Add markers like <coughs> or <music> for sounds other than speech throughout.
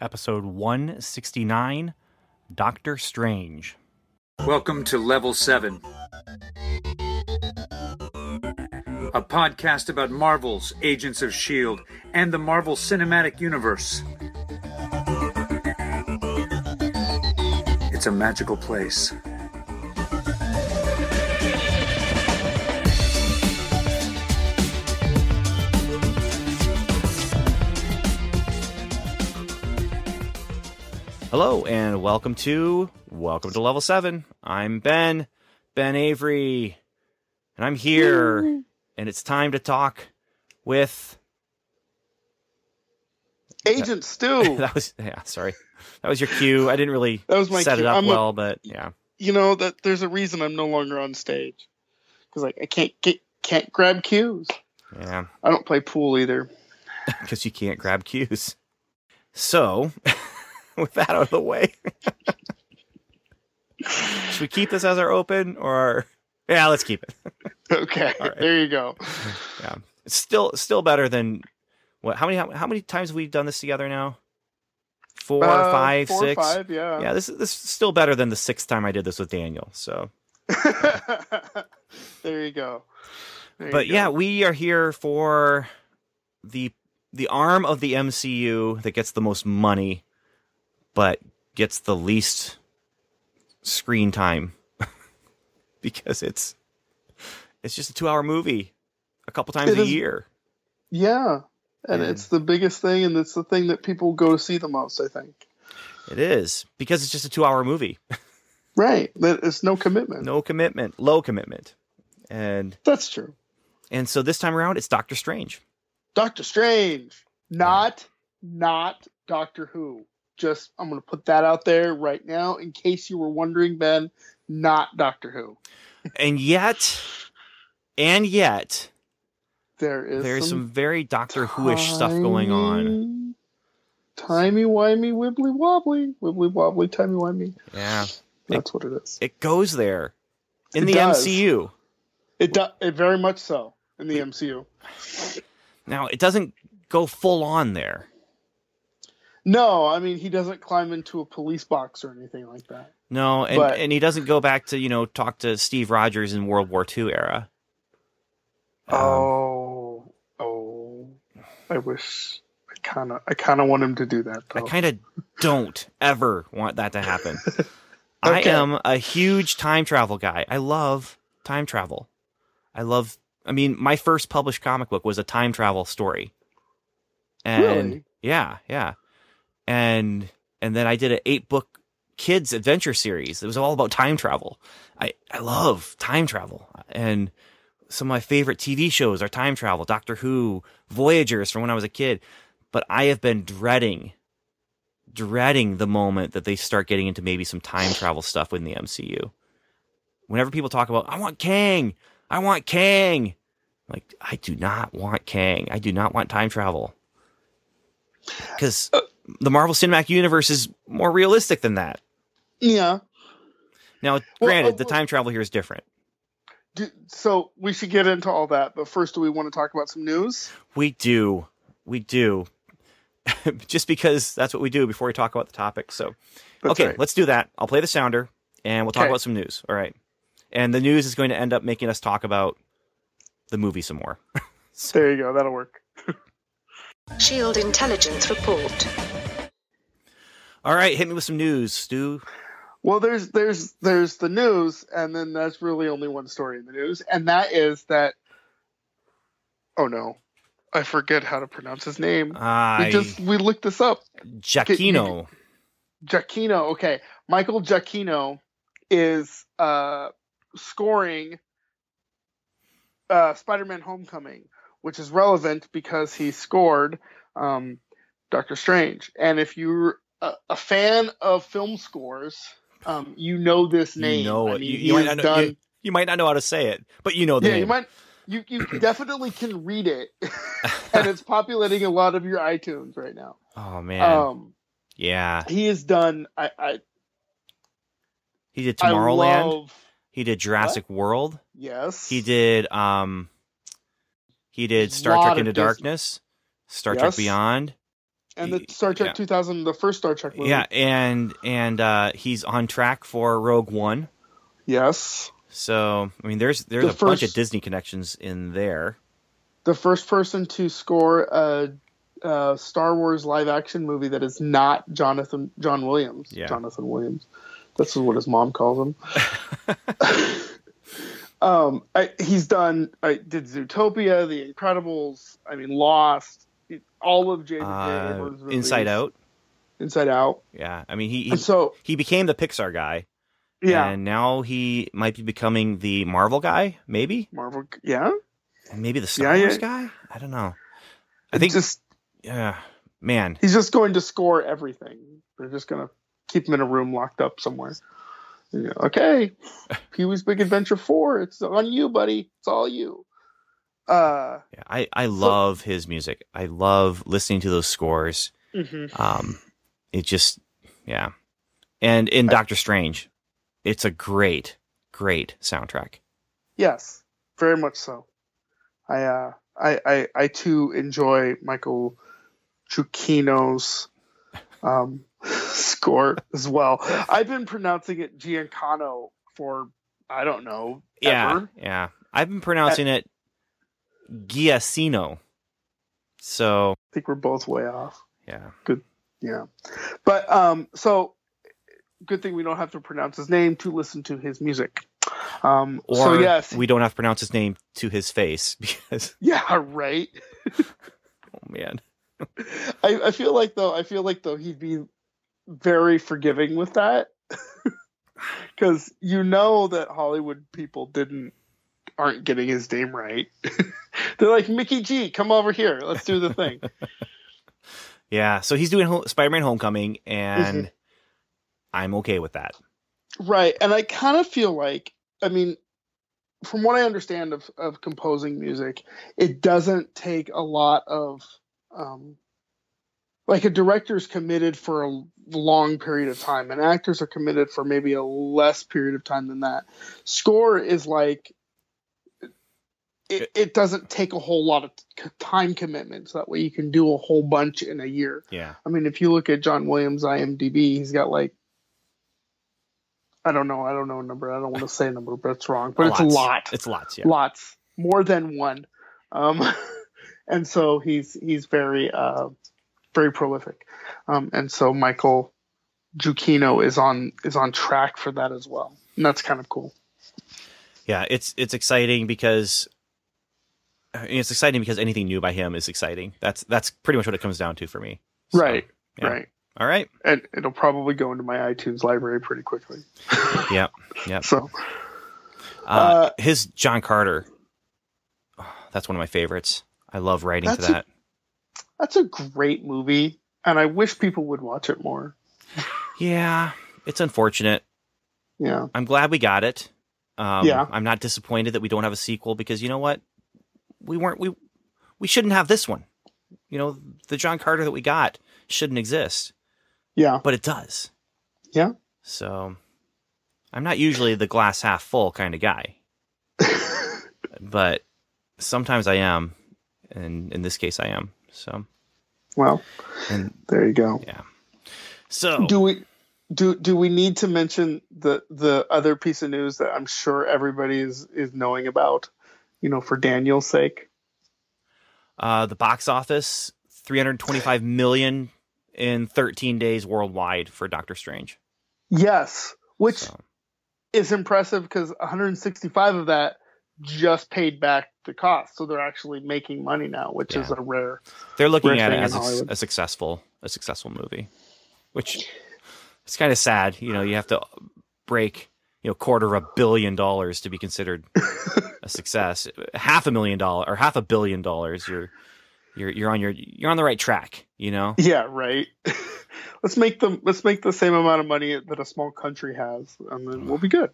episode 169 Doctor Strange. Welcome to Level 7, a podcast about Marvel's Agents of S.H.I.E.L.D. and the Marvel Cinematic Universe. It's a magical place. Hello and welcome to Welcome to Level 7. I'm Ben, Ben Avery, and I'm here and it's time to talk with Agent <laughs> Stu. that was yeah, sorry. That was your cue. I didn't really That was my set it cue. up I'm a- well, but yeah. you know that there's a reason I'm no longer on stage because like I can't get can't grab cues. Yeah. I don't play pool either. <laughs> because you can't grab cues. So, <laughs> <laughs> with that out of the way, <laughs> should we keep this as our open or? Yeah, let's keep it. <laughs> Okay, right. there you go. Yeah, it's still still better than what? How many how, how many times have we done this together now? Four, Uh, five, four or five, yeah. Yeah, this is this is still better than the sixth time I did this with Daniel. So, there you go. There you but go. yeah, we are here for the the arm of the MCU that gets the most money, but gets the least screen time <laughs> because it's it's just a two hour movie a couple times It a is- year. yeah, and And- it's the biggest thing, and it's the thing that people go to see the most. I think. It is because it's just a two hour movie, <laughs> Right. It's no commitment. no commitment, low commitment, and That's true. and so this time around it's Doctor Strange. Doctor Strange, not not Doctor Who. Just I'm going to put that out there right now in case you were wondering, Ben. Not Doctor Who. and yet, and yet, There is there's some very Doctor Who-ish stuff going on. Timey wimey, wibbly wobbly, wibbly wobbly, timey wimey. Yeah, That's what it is. it goes there in It the does. MCU. It do, it very much so in the MCU. Now it doesn't go full on there. No, I mean he doesn't climb into a police box or anything like that. No, and, But- and he doesn't go back to you know talk to Steve Rogers in World War II era. Um, oh, oh, I wish. I kind of, I kind of want him to do that. I kind of don't ever want that to happen. <laughs> I am a huge time travel guy. I love time travel. I love. I mean, my first published comic book was a time travel story. And Really? yeah, yeah, and and then I did an eight book kids adventure series. It was all about time travel. I I love time travel, and some of my favorite TV shows are time travel. Doctor Who, Voyagers from when I was a kid. But I have been dreading dreading the moment that they start getting into maybe some time travel stuff in the MCU. Whenever people talk about, I want Kang, I want Kang, like I do not want Kang. I do not want time travel because uh, the Marvel Cinematic Universe is more realistic than that. yeah. Now, Well, granted, uh, the time travel here is different. Do, so we should get into all that, but first, do we want to talk about some news? We do, we do, <laughs> just because that's what we do before we talk about the topic. So. That's okay, right. let's do that. I'll play the sounder and we'll talk Okay. about some news. All right. And the news is going to end up making us talk about the movie some more. <laughs> There you go. That'll work. <laughs> Shield intelligence report. All right, hit me with some news, Stu. Well, there's there's there's the news, and then that's really only one story in the news, and that is that. Oh no, I forget how to pronounce his name. I we just we looked this up. Giacchino. Giacchino. Okay, Michael Giacchino is uh, scoring uh, Spider-Man: Homecoming, which is relevant because he scored um, Doctor Strange. And if you're a, a fan of film scores, um, you know this You name. know I it. mean, You- you might not know- done. you- You might not know how to say it, but you know the yeah, name. you might. You you <clears throat> definitely can read it, <laughs> <laughs> and it's populating a lot of your iTunes right now. oh man, Um, yeah. he has done. I I, He did I Tomorrowland. love. he did Jurassic World. Yes. He did um he did Star Trek Into Disney. Darkness, Star Trek Beyond. and the Star Trek yeah. 2000, the first Star Trek movie. Yeah, and and uh, he's on track for Rogue One. Yes. So I mean, there's there's The a bunch of Disney connections in there. The first person to score a, a Star Wars live action movie that is not Jonathan John Williams. Yeah. Jonathan Williams. This is what his mom calls him. <laughs> <laughs> um, I, he's done. I did Zootopia, The Incredibles. I mean, Lost. All of J.J. Uh. Inside Out. Inside Out. Yeah, I mean he he, so, he became the Pixar guy, yeah, and now he might be becoming the Marvel guy, maybe, Marvel. Yeah, and maybe the Star Yeah, Wars yeah. guy. I don't know. I think, just yeah, man, he's just going to score everything. They're just going to keep him in a room locked up somewhere. You know, okay, <laughs> Pee Wee's Big Adventure Four. It's on you, buddy. It's all you. Uh, yeah, I I love his music. I love listening to those scores. mhm. Um, it just, yeah, and in Doctor Strange, it's a great, great soundtrack. yes, very much so. I, uh, I, I, I too enjoy Michael Giacchino's um, score as well. <laughs> I've been pronouncing it Giancano for I don't know. Yeah, ever. yeah. I've been pronouncing it Giacino. So I think we're both way off. yeah, Good. Yeah. But um so good thing we don't have to pronounce his name to listen to his music. Um or so yes. we don't have to pronounce his name to his face <laughs> because yeah, right. <laughs> oh man, I, I feel like though I feel like though he'd be very forgiving with that. <sighs> Cuz you know that Hollywood people didn't aren't getting his name right. <laughs> They're like Mickey G, come over here. Let's do the thing. <laughs> yeah. So he's doing Spider-Man: Homecoming, and Mm-hmm. I'm okay with that. Right. And I kind of feel like, I mean, from what I understand of, of composing music, it doesn't take a lot of, um, like a director's committed for a long period of time, and actors are committed for maybe a less period of time than that. Score is like, it, it doesn't take a whole lot of time commitment, so that way you can do a whole bunch in a year. Yeah, I mean, if you look at John Williams' IMDb, he's got like, I don't know, I don't know a number. I don't want to say a number, but it's wrong. But it's a lot, It's lots. Yeah. lots, more than one. Um, <laughs> and so he's he's very uh, very prolific. Um, and so Michael Giacchino is on is on track for that as well. And that's kind of cool. yeah. It's it's exciting because. It's exciting because anything new by him is exciting. That's that's pretty much what it comes down to for me. So, right, yeah. right. All right. And it'll probably go into my iTunes library pretty quickly. <laughs> Yep. Yep. So Uh, Uh, his John Carter. oh, that's one of my favorites. I love writing to That's a- that. That's a great movie, and I wish people would watch it more. Yeah, it's unfortunate. Yeah. I'm glad we got it. Um, Yeah. I'm not disappointed that we don't have a sequel because you know what? We weren't we we shouldn't have this one. You know, the John Carter that we got shouldn't exist, Yeah. but it does. Yeah. So, I'm not usually the glass half full kind of guy, <laughs> but sometimes I am, and in this case, I am. So, well, and there you go. Yeah. So Do we do do we need to mention the the other piece of news that I'm sure everybody is is knowing about? You know, for Daniel's sake. Uh, the box office 325 million in 13 days worldwide for Doctor Strange. Yes, which So, is impressive because 165 of that just paid back the cost, so they're actually making money now, which is a rare. they're looking Rare at it as a, a successful a successful movie, which it's kind of sad. You know, you have to break you know quarter of a billion dollars to be considered <laughs> a success. Half a million dollar or half a billion dollars, you're you're you're on your you're on the right track. You know. Yeah, right. <laughs> let's make them. Let's make the same amount of money that a small country has, and then we'll be good.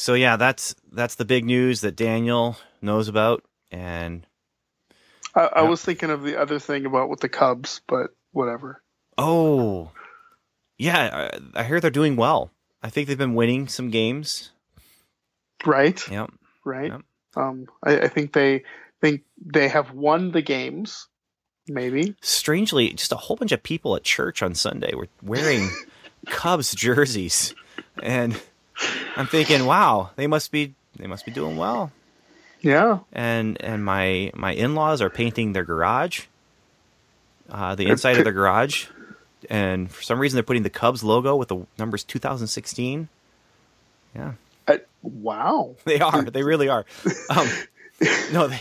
So yeah, that's that's the big news that Daniel knows about, and I, I Yeah. was thinking of the other thing about with the Cubs, but whatever. Oh, yeah. I, I hear they're doing well. I think they've been winning some games. Right, Yep. right. Yep. Um, I, I think they think they have won the games. Maybe. strangely, just a whole bunch of people at church on Sunday were wearing <laughs> Cubs jerseys, and I'm thinking, wow, they must be they must be doing well. Yeah. And and my my in laws are painting their garage, uh, the inside of their garage, and for some reason they're putting the Cubs logo with the numbers 2016. Yeah, Uh, wow. <laughs> they are. They really are. <laughs> Um, no, they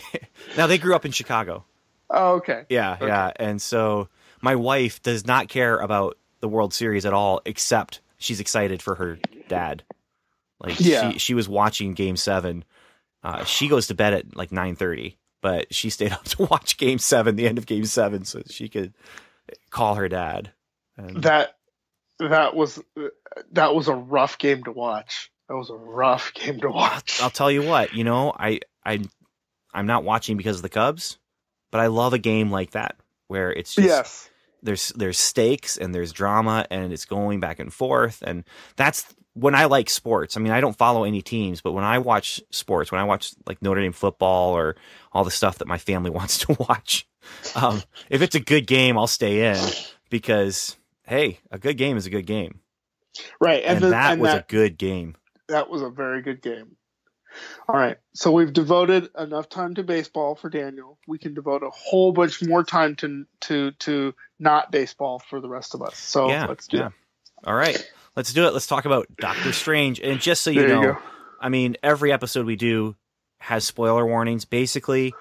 now they grew up in Chicago. Oh, okay. Yeah, Okay. yeah. And so my wife does not care about the World Series at all, except she's excited for her dad. Like Yeah. she she was watching Game Seven. Uh, she goes to bed at like nine thirty, but she stayed <laughs> up to watch Game Seven, the end of Game Seven, so she could call her dad. And That that was that was a rough game to watch. That was a rough game to watch. I'll tell you what, you know, I I I'm not watching because of the Cubs, but I love a game like that where it's just yes. there's there's stakes and there's drama and it's going back and forth and that's when I like sports. I mean, I don't follow any teams, but when I watch sports, when I watch like Notre Dame football or all the stuff that my family <laughs> wants to watch, um, if it's a good game, I'll stay in because hey, a good game is a good game, Right. and, And, the, that and was that, a good game. that was a very good game. All right. So we've devoted enough time to baseball for Daniel. We can devote a whole bunch more time to to to not baseball for the rest of us. So yeah, let's do yeah. it. All right, let's do it. Let's talk about Doctor Strange. And just so you There know, you. I mean, every episode we do has spoiler warnings. Basically,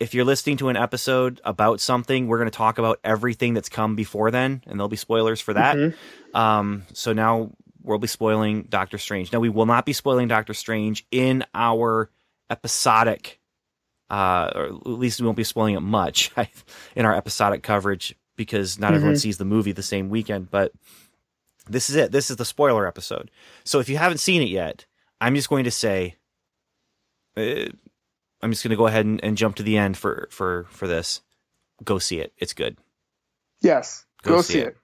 if you're listening to an episode about something, we're going to talk about everything that's come before then, and there'll be spoilers for that. Mhm. Um, so now we'll be spoiling Doctor Strange. Now we will not be spoiling Doctor Strange in our episodic, uh, or at least we won't be spoiling it much <laughs> in our episodic coverage because not everyone sees the movie the same weekend. But this is it. This is the spoiler episode. So if you haven't seen it yet, I'm just going to say, uh, I'm just going to go ahead and, and jump to the end for for for this. Go see it. It's good. Yes. Go Go, see see it.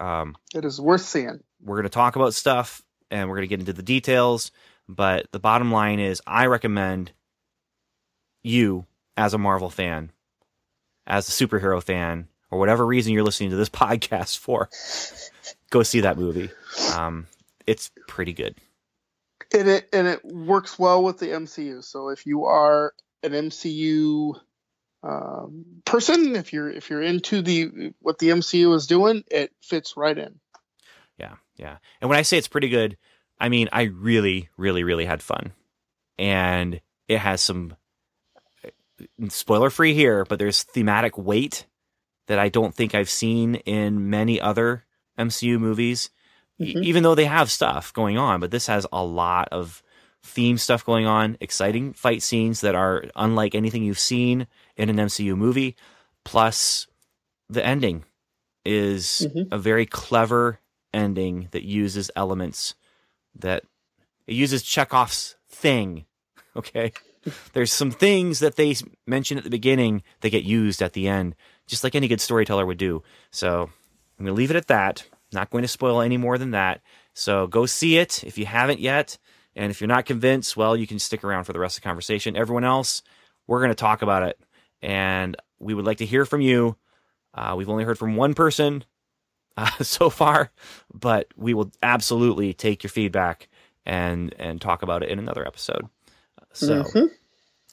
it. Um, It is worth seeing. we're going to talk about stuff and we're going to get into the details. But the bottom line is, I recommend you, as a Marvel fan, as a superhero fan, or whatever reason you're listening to this <laughs> podcast for, go see that movie. Um, it's pretty good. and it and it works well with the MCU. So if you are an MCU um, person, if you're if you're into the what the MCU is doing, it fits right in. Yeah, yeah. And when I say it's pretty good, I mean I really, really, really had fun, and it has some spoiler free here, but there's thematic weight that I don't think I've seen in many other MCU movies. Mhm. even though they have stuff going on, but this has a lot of theme stuff going on, exciting fight scenes that are unlike anything you've seen in an MCU movie. Plus, the ending is Mhm. a very clever ending that uses elements that it uses Chekhov's thing. Okay. <laughs> There's some things that they mention at the beginning that get used at the end, just like any good storyteller would do. So I'm going to leave it at that. Not going to spoil any more than that. So go see it if you haven't yet. And if you're not convinced, well, you can stick around for the rest of the conversation. Everyone else, we're going to talk about it. And we would like to hear from you. Uh, we've only heard from one person <laughs> uh, so far, but we will absolutely take your feedback and and talk about it in another episode. So Mhm.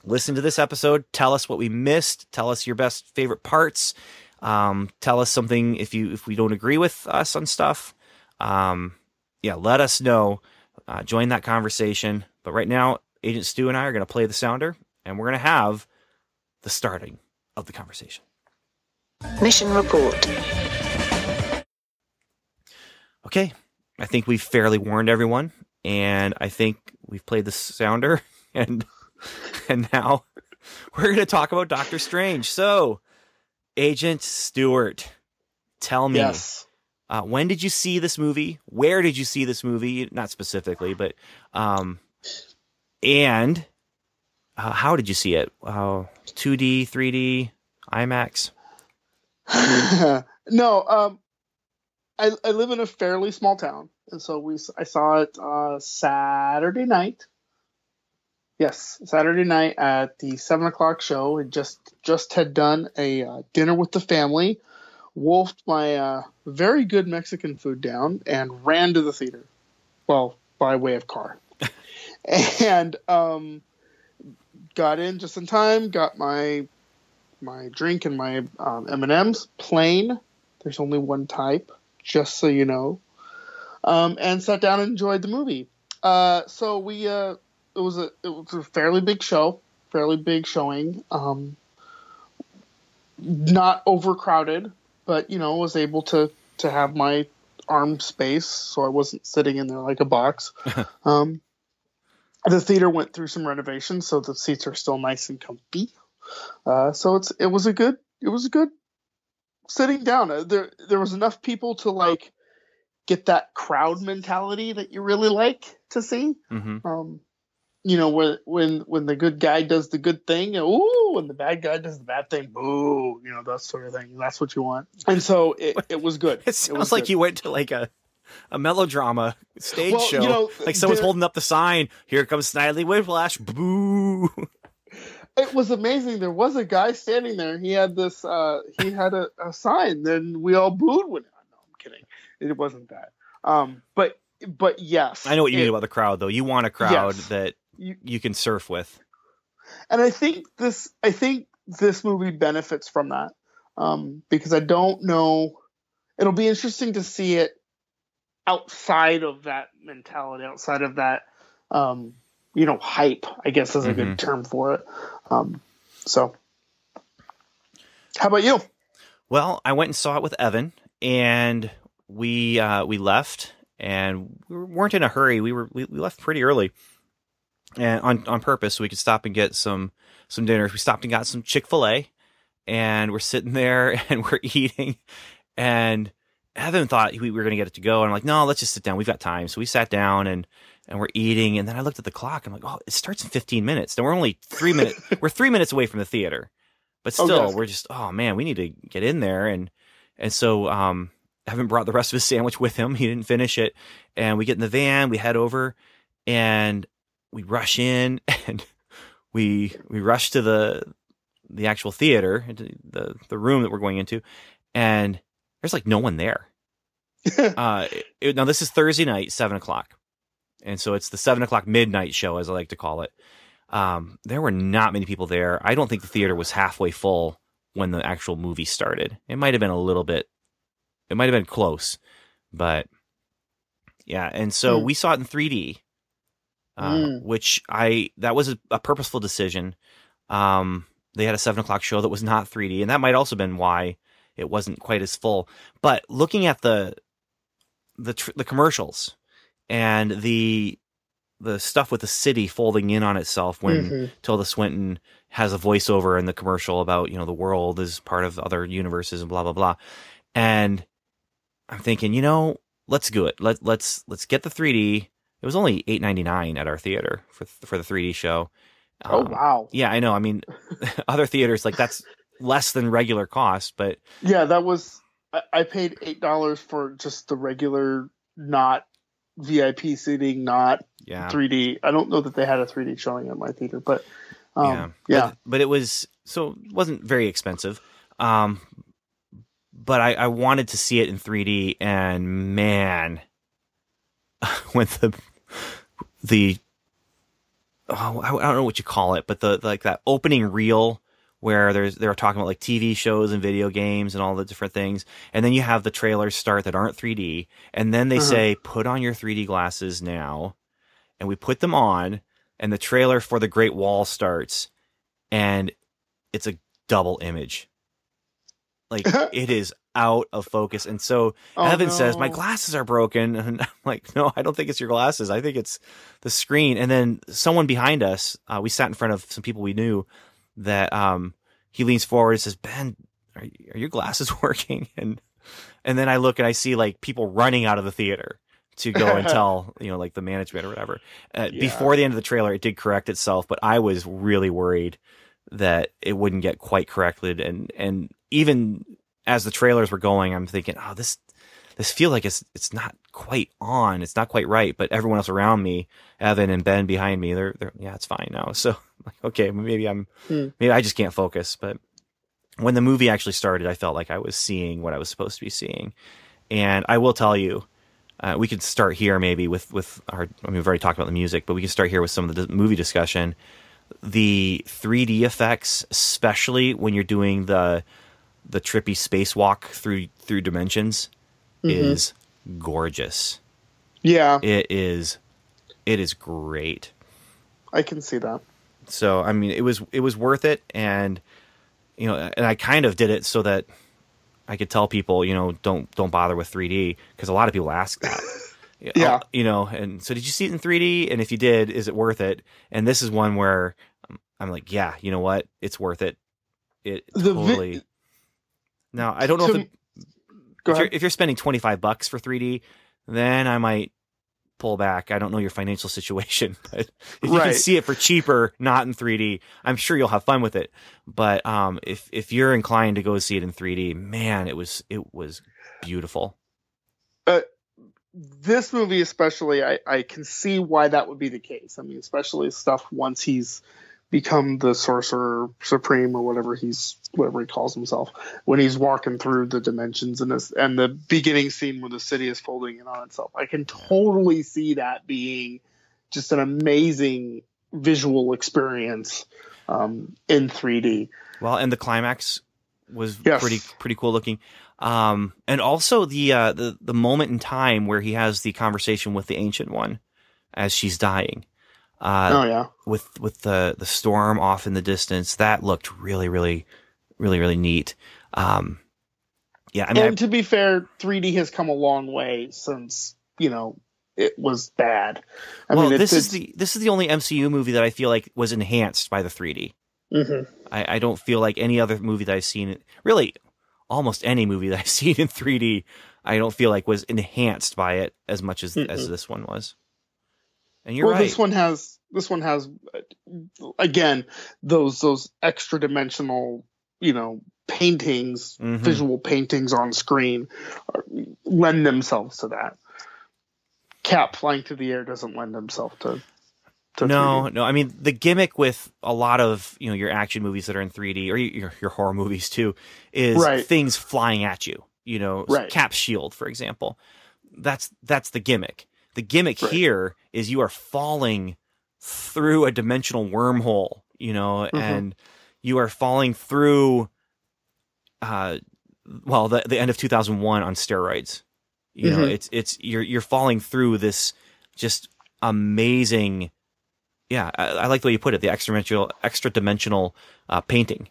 Listen to this episode. Tell us what we missed. Tell us your best favorite parts. Um, tell us something if you if we don't agree with us on stuff. Um, yeah, let us know. Uh, join that conversation. But right now, Agent Stu and I are going to play the sounder, and we're going to have the starting of the conversation. Mission report. Okay, I think we've fairly warned everyone, and I think we've played the sounder, <laughs> and <laughs> and now we're going to talk about Doctor Strange. So, Agent Stewart, tell me, Yes. uh, when did you see this movie? Where did you see this movie? Not specifically, but um, and uh, how did you see it? Uh, 2D, 3D, IMAX. <laughs> no, um, I I live in a fairly small town, and so we I saw it uh, Saturday night. Yes, Saturday night at the seven o'clock show. Just just had done a uh, dinner with the family, wolfed my uh, very good Mexican food down, and ran to the theater. Well, by way of car, <laughs> and um, got in just in time. Got my my drink and my um, M and M's plain. There's only one type, just so you know. Um, and sat down and enjoyed the movie. Uh, so we uh, it was a it was a fairly big show, fairly big showing. Um, not overcrowded, but you know was able to to have my arm space, so I wasn't sitting in there like a box. <laughs> um, the theater went through some renovations, so the seats are still nice and comfy. Uh, so it's it was a good it was a good sitting down. Uh, there there was enough people to like get that crowd mentality that you really like to see. hmm Um, you know, when when when the good guy does the good thing, ooh, when the bad guy does the bad thing, boo, you know that sort of thing. That's what you want. And so it, it was good. <laughs> It sounds like you went to like a a melodrama stage Well, show. you know, like someone's there- holding up the sign. Here comes Snidely Whiplash. Boo. <laughs> It was amazing. There was a guy standing there. He had this. Uh, he had a, a sign. Then we all booed when. No, I'm kidding. It wasn't that. Um, but but yes, I know what you it- mean about the crowd, though. You want a crowd Yes. that You- you can surf with. and I think this I think this movie benefits from that um, because I don't know. It'll be interesting to see it outside of that mentality, outside of that, um, you know, hype. I guess is a Mhm. good term for it. Um, so, how about you? Well, I went and saw it with Evan, and we uh, we left, and we weren't in a hurry. We were we, we left pretty early, and on on purpose so we could stop and get some some dinners. We stopped and got some Chick Fil A, and we're sitting there <laughs> and we're eating, and Evan thought we were going to get it to go, and I'm like, no, let's just sit down. We've got time. So we sat down and and we're eating, and then I looked at the clock. I'm like, oh, it starts in 15 minutes. Then we're only three minutes. <laughs> we're three minutes away from the theater, but Oh, still, yes. we're just, oh man, we need to get in there, and and so um, Evan brought the rest of his sandwich with him. He didn't finish it, and we get in the van, we head over, and we rush in, <laughs> and we we rush to the the actual theater, the the room that we're going into, and there's like no one there. <laughs> uh, it- now this is Thursday night, seven o'clock, and so it's the seven o'clock midnight show, as I like to call it. Um, there were not many people there. I don't think the theater was halfway full when the actual movie started. It might have been a little bit. It might have been close, but yeah. And so Hmm. we saw it in 3D, uh, Mm. which I that was a, a purposeful decision. Um, they had a seven o'clock show that was not 3D, and that might also been why it wasn't quite as full. But looking at the the tr- the commercials and the the stuff with the city folding in on itself when Mhm. Tilda Swinton has a voiceover in the commercial about you know the world is part of other universes and blah blah blah, and I'm thinking you know let's do it let let's let's get the 3D. It was only eight ninety nine at our theater for for the 3D show. Oh Um, wow. Yeah, I know. I mean, <laughs> other theaters like that's less than regular cost, but Yeah, that was. I, I paid eight dollars for just the regular, not VIP seating, not yeah, 3D. I don't know that they had a 3D showing at my theater, but um, yeah, yeah, But, but it was so it wasn't very expensive. Um, but I, I wanted to see it in 3D, and man, <laughs> when the the oh, I, don't know what you call it, but the like that opening reel where there's they're talking about like TV shows and video games and all the different things, and then you have the trailers start that aren't 3D, and then they Uh-huh. say put on your 3D glasses now, and we put them on, and the trailer for the Great Wall starts, and it's a double image. Like <laughs> it is out of focus. And so Oh, Evan says, My glasses are broken. <laughs> And I'm like, No, I don't think it's your glasses. I think it's the screen. And then someone behind us, uh, we sat in front of some people we knew that um he leans forward and says, Ben, are, are your glasses <laughs> working? And and then I look and I see like people running out of the theater to go and tell, you know, like the management or whatever. Uh, Yeah. Before the end of the trailer, it did correct itself, but I was really worried that it wouldn't get quite corrected. And, and even as the trailers were going, I'm thinking, oh, this, this feels like it's, it's not quite on. It's not quite right, but everyone else around me, Evan and Ben behind me, they're, they're yeah, it's fine now. <laughs> So like, okay, maybe I'm, Hmm. maybe I just can't focus. But when the movie actually started, I felt like I was seeing what I was supposed to be seeing. And I will tell you, uh, we could start here maybe with, with our, I mean, we've already talked about the music, but we can start here with some of the movie discussion. The 3D effects, especially when you're doing the, the trippy spacewalk through, through dimensions is gorgeous. Yeah, It is, it is great. I can see that. So I mean, it was it was worth it, and you know, and I kind of did it so that I could tell people, you know, don't don't bother with 3D because a lot of people ask that. <laughs> Yeah. Uh, you know, and so did you see it in 3D? And if you did, is it worth it? And this is one where I'm- like, yeah, you know what, it's worth it. It The vi- totally. Now I don't know if, Go if you're if you're spending 25 bucks for 3D, then I might pull back. I don't know your financial <laughs> situation, but if you can see it for cheaper, not in 3D, I'm sure you'll have fun with it. But um, if if you're inclined to go see it in 3D, man, it was it was beautiful. this movie especially I, I can see why that would be the case i mean especially stuff once he's become the sorcerer supreme or whatever he's whatever he calls himself when he's walking through the dimensions and this and the beginning scene where the city is folding in on itself i can totally see that being just an amazing visual experience um, in 3d Well, and the climax was Yes. pretty pretty cool looking. Um, and also the uh, the the moment in time where he has the conversation with the ancient one as she's dying. Uh, oh yeah with with the the storm off in the distance. That looked really, really, really, really neat. Um, yeah, I mean, and to be fair 3d has come a long way since you know it was bad I, i well, mean this is the this is the only MCU movie that I feel like was enhanced by the 3D. Mhm. I, I don't feel like any other movie that I've seen, really, almost any movie that I've <laughs> seen in 3D, I don't feel like was enhanced by it as much as as Mm-mm. this one was. And you're well, right. this one has this one has again those those extra dimensional, you know, paintings, Mhm. visual paintings on screen uh, lend themselves to that. Cap flying through the air doesn't lend himself to. to no, 3D. no. I mean, the gimmick with a lot of you know your action movies that are in 3D or your your horror movies too is Right. things flying at you. You know, Right. Cap's shield, for example. That's that's the gimmick. The gimmick Right. here is you are falling through a dimensional wormhole. You know, Mhm. and you are falling through. Uh, well, the the end of 2001 on steroids. You know, Mhm. it's it's you're you're falling through this just amazing yeah, I, I like the way you put it, the extra dimensional, extra dimensional uh, painting,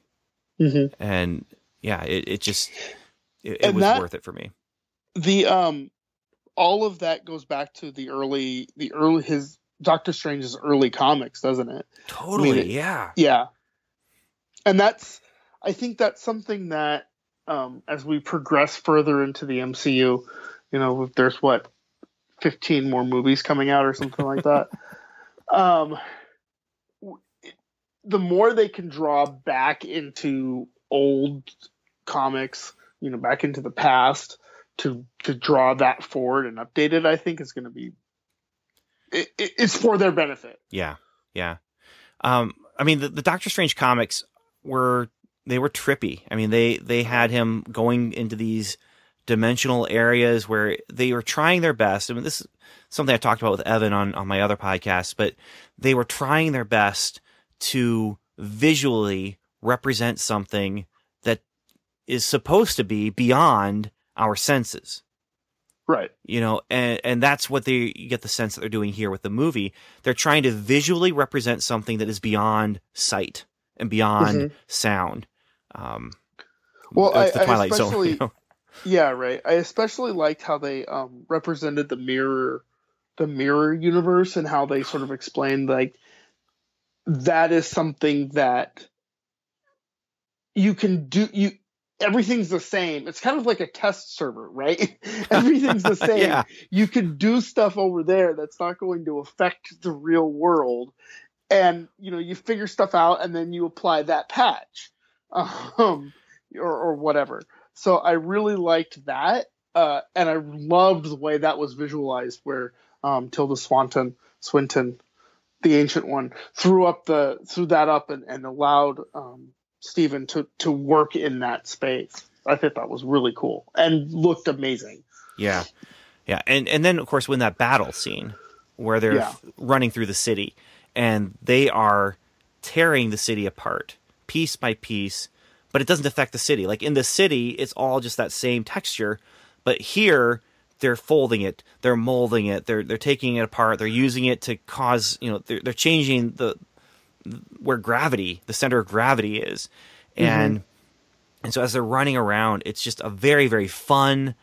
Mhm. and yeah, it, it just it, it was that- worth it for me. The um, all of that goes back to the early the early his Doctor Strange's early comics, doesn't it? Totally, it- yeah, Yeah. And that's I think that's something that um as we progress further into the MCU, you know, there's what 15 more movies coming out or something like that. <laughs> Um the more they can draw back into old comics, you know, back into the past to to draw that forward and update it, I think is going to be it, it, it's for their benefit. yeah, yeah. Um, I mean, the, the Doctor Strange comics were they were trippy. I mean, they they had him going into these dimensional areas where they were trying their best. I mean, this is something I talked about with Evan on on my other podcast, but they were trying their best to visually represent something that is supposed to be beyond our senses Right. you know and and that's what they you get the sense that they're doing here with the movie they're trying to visually represent something that is beyond sight and beyond Mhm. sound um Well, I- the I twilight zone <laughs> especially- you know? Yeah, right. I especially liked how they um, represented the mirror, the mirror universe, and how they sort of explained like that is something that you can do. You everything's the same. It's kind of like a test server, right? <laughs> everything's the <laughs> same. yeah You can do stuff over there that's not going to affect the real world, and you know you figure stuff out, and then you apply that patch, <laughs> um, or, or whatever. So I really liked that, uh, and I loved the way that was visualized, where um, Tilda Swanton, Swinton, the ancient one, threw up the threw that up and, and allowed um, Stephen to to work in that space. I think that was really cool and looked amazing. Yeah, yeah, and and then of course when that battle scene where they're Yeah. running through the city and they are tearing the city apart piece by piece, but it doesn't affect the city. Like in the city, it's all just that same texture, but here they're folding it, they're molding it, they're they're taking it apart, they're using it to cause you know they're they're changing the where gravity, the center of gravity is, and and so as they're running around, it's just a very very fun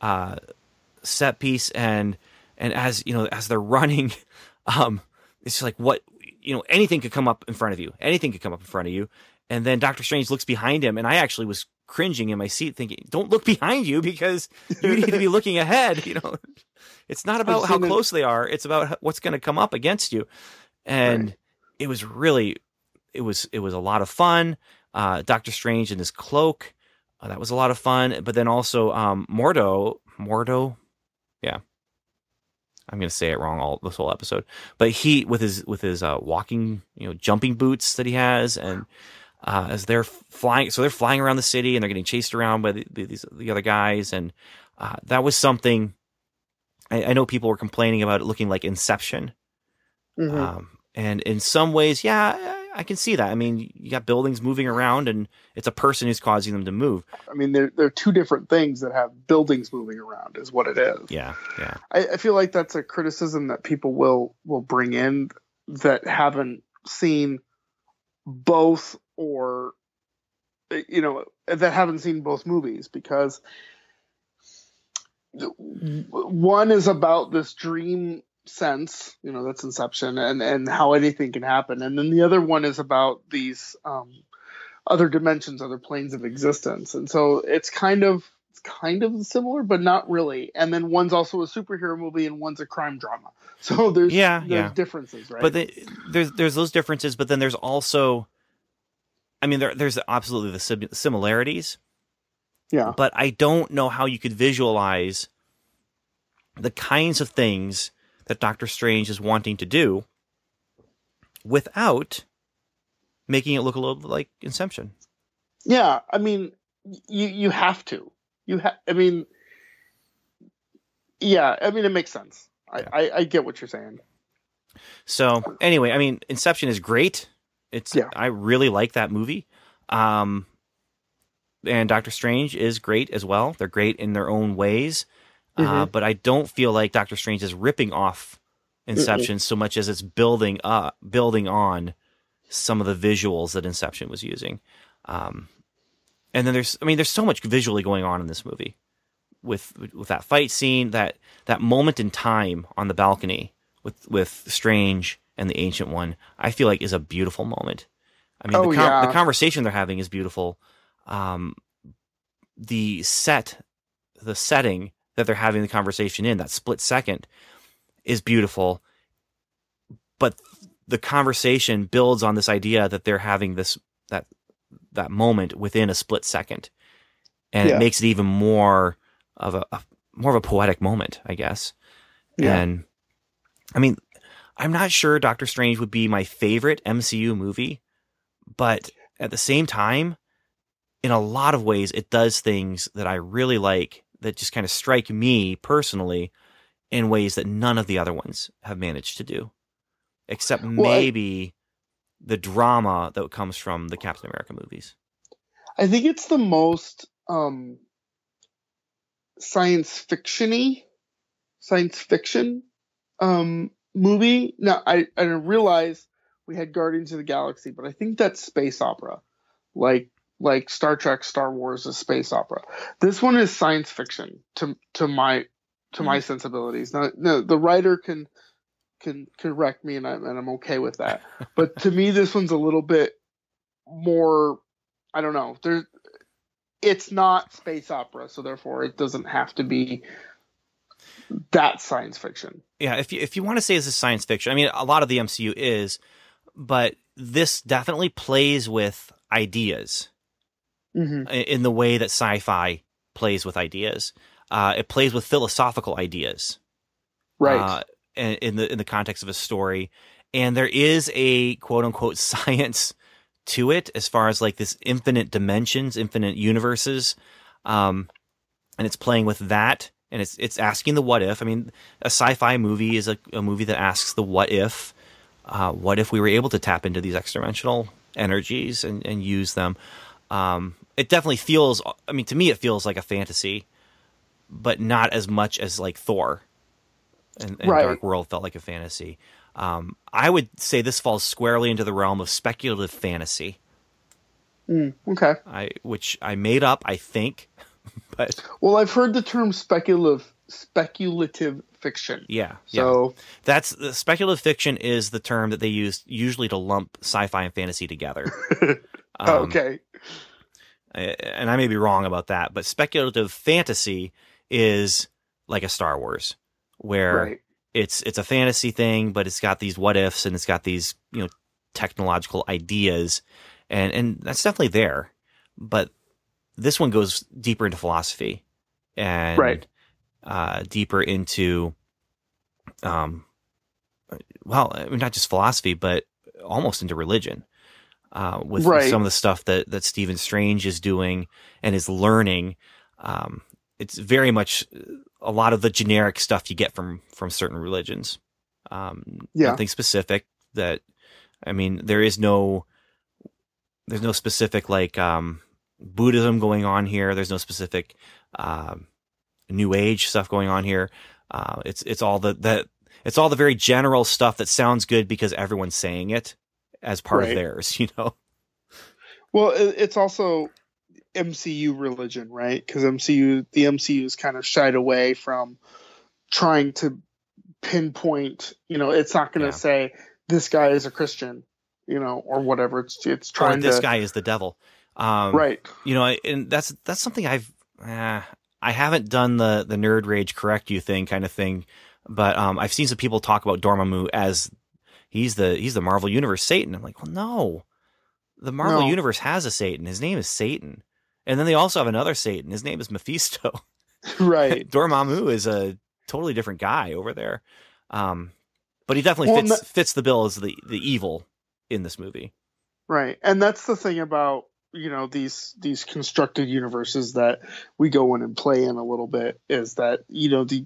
uh, set piece, and and as you know as they're <laughs> running, um, it's just like what you know anything could come up in front of you, anything could come up in front of you, and then Doctor Strange looks behind him, and I actually was cringing in my seat, thinking, "Don't look behind you because you need to be <laughs> looking ahead." <laughs> You know, it's not about how seen it- close they are; it's about what's going to come up against you, and Right. It was really, it was it was a lot of fun. Uh, Doctor Strange in his cloak, uh, that was a lot of fun. But then also um, Mordo, Mordo, yeah, I'm gonna say it wrong all this whole episode. But he with his with his uh, walking, you know, jumping boots that he has, and uh, as they're flying, so they're flying around the city and they're getting chased around by the, the, these the other guys, and uh, that was something. I, I know people were complaining about it looking like Inception, Mhm. um, and in some ways, yeah, I- can see that. I mean, you got buildings moving around, and it's a person who's causing them to move. I mean, they're they're two different things that have buildings moving around, is what it is. Yeah, yeah, I, I feel like that's a criticism that people will will bring in that haven't seen both or you know that haven't seen both movies because one is about this dream sense you know that's inception and and how anything can happen. And then the other one is about these um other dimensions other planes of existence. And so it's kind of it's kind of similar but not really. And then one's also a superhero movie and one's a crime drama. <laughs> So there's Yeah, there's yeah. differences right? But the, there's there's those differences, but then there's also, I mean, there, there's absolutely the similarities, yeah. But I don't know how you could visualize the kinds of things that Doctor Strange is wanting to do without making it look a little like Inception. yeah i mean you you have to you have i mean yeah i mean it makes sense I, I i get what you're saying So anyway, I mean, Inception is great. It's Yeah. I really like that movie. Um, and Doctor Strange is great as well. They're great in their own ways. Uh, Mhm. but I don't feel like Doctor Strange is ripping off Inception so much as it's building up, building on some of the visuals that Inception was using. Um, and then there's, I mean, there's so much visually going on in this movie with with that fight scene, that that moment in time on the balcony with with Strange and the Ancient One. I feel like is a beautiful moment. I mean, Oh, the, con- yeah. the conversation they're having is beautiful. Um, the set, the setting that they're having the conversation in, that split second, is beautiful. But the conversation builds on this idea that they're having this that that moment within a split second, and Yeah. it makes it even more of a, a more of a poetic moment, I guess. Yeah. And I mean, I'm not sure Doctor Strange would be my favorite MCU movie, but at the same time, in a lot of ways, it does things that I really like that just kind of strike me personally in ways that none of the other ones have managed to do, except Well, I- maybe the drama that comes from the Captain America movies. I think it's the most um, science fictiony, science fiction um, movie. Now I I didn't realize we had Guardians of the Galaxy, but I think that's space opera, like like Star Trek, Star Wars is space opera. This one is science fiction to to my to my mm. sensibilities. Now, no, the writer can can correct me, and I'm and I'm okay with that. <laughs> But to me, this one's a little bit more. I don't know. There's it's not space opera, so therefore it doesn't have to be that science fiction. yeah, if you if you want to say this is science fiction, I mean, a lot of the MCU is, but this definitely plays with ideas Mm-hmm. in the way that sci-fi plays with ideas. Uh, it plays with philosophical ideas, Right. uh, in, in the in the context of a story, and there is a quote unquote <laughs> science to it as far as like this infinite dimensions, infinite universes, um, and it's playing with that, and it's it's asking the what if. I mean, a sci-fi movie is a, a movie that asks the what if. Uh, what if we were able to tap into these extra dimensional energies and, and use them? Um, it definitely feels. I mean, to me, it feels like a fantasy, but not as much as like Thor and, and Right. Dark World felt like a fantasy. Um, I would say this falls squarely into the realm of speculative fantasy, Mm, okay. I which I made up, I think, <laughs> but Well, I've heard the term speculative speculative fiction. yeah, yeah. So That's the speculative fiction is the term that they use usually to lump sci-fi and fantasy together. <laughs> Um, okay. and I may be wrong about that, but speculative fantasy is like a Star Wars, where Right. it's it's a fantasy thing, but it's got these what ifs and it's got these you know technological ideas, and and that's definitely there. But this one goes deeper into philosophy, and Right. uh, deeper into, um, well, not just philosophy, but almost into religion. Uh, with, with some of the stuff that that Stephen Strange is doing and is learning, um, it's very much a lot of the generic stuff you get from from certain religions. Um, Yeah. Nothing specific that, I mean, there is no, there's no specific like um, Buddhism going on here. There's no specific um, New Age stuff going on here. Uh, it's it's all the that it's all the very general stuff that sounds good because everyone's saying it as part Right. of theirs. <laughs> You know. Well, it's also MCU religion, right? Because MCU, the MCU is kind of shied away from trying to pinpoint. You know, it's not going to Yeah. say this guy is a Christian, you know, or whatever. It's it's trying Or this to guy is the devil. Um, right. you know, and that's that's something I've uh, I haven't done the the nerd rage correct you thing kind of thing, but um, I've seen some people talk about Dormammu as he's the he's the Marvel Universe Satan. I'm like, well, no, the Marvel No. Universe has a Satan. His name is Satan, and then they also have another Satan. His name is Mephisto. <laughs> <laughs> Right. Dormammu is a totally different guy over there, um, but he definitely Well, fits ma- fits the bill as the the evil in this movie. Right. And that's the thing about, you know, these these constructed universes that we go in and play in a little bit is that, you know, the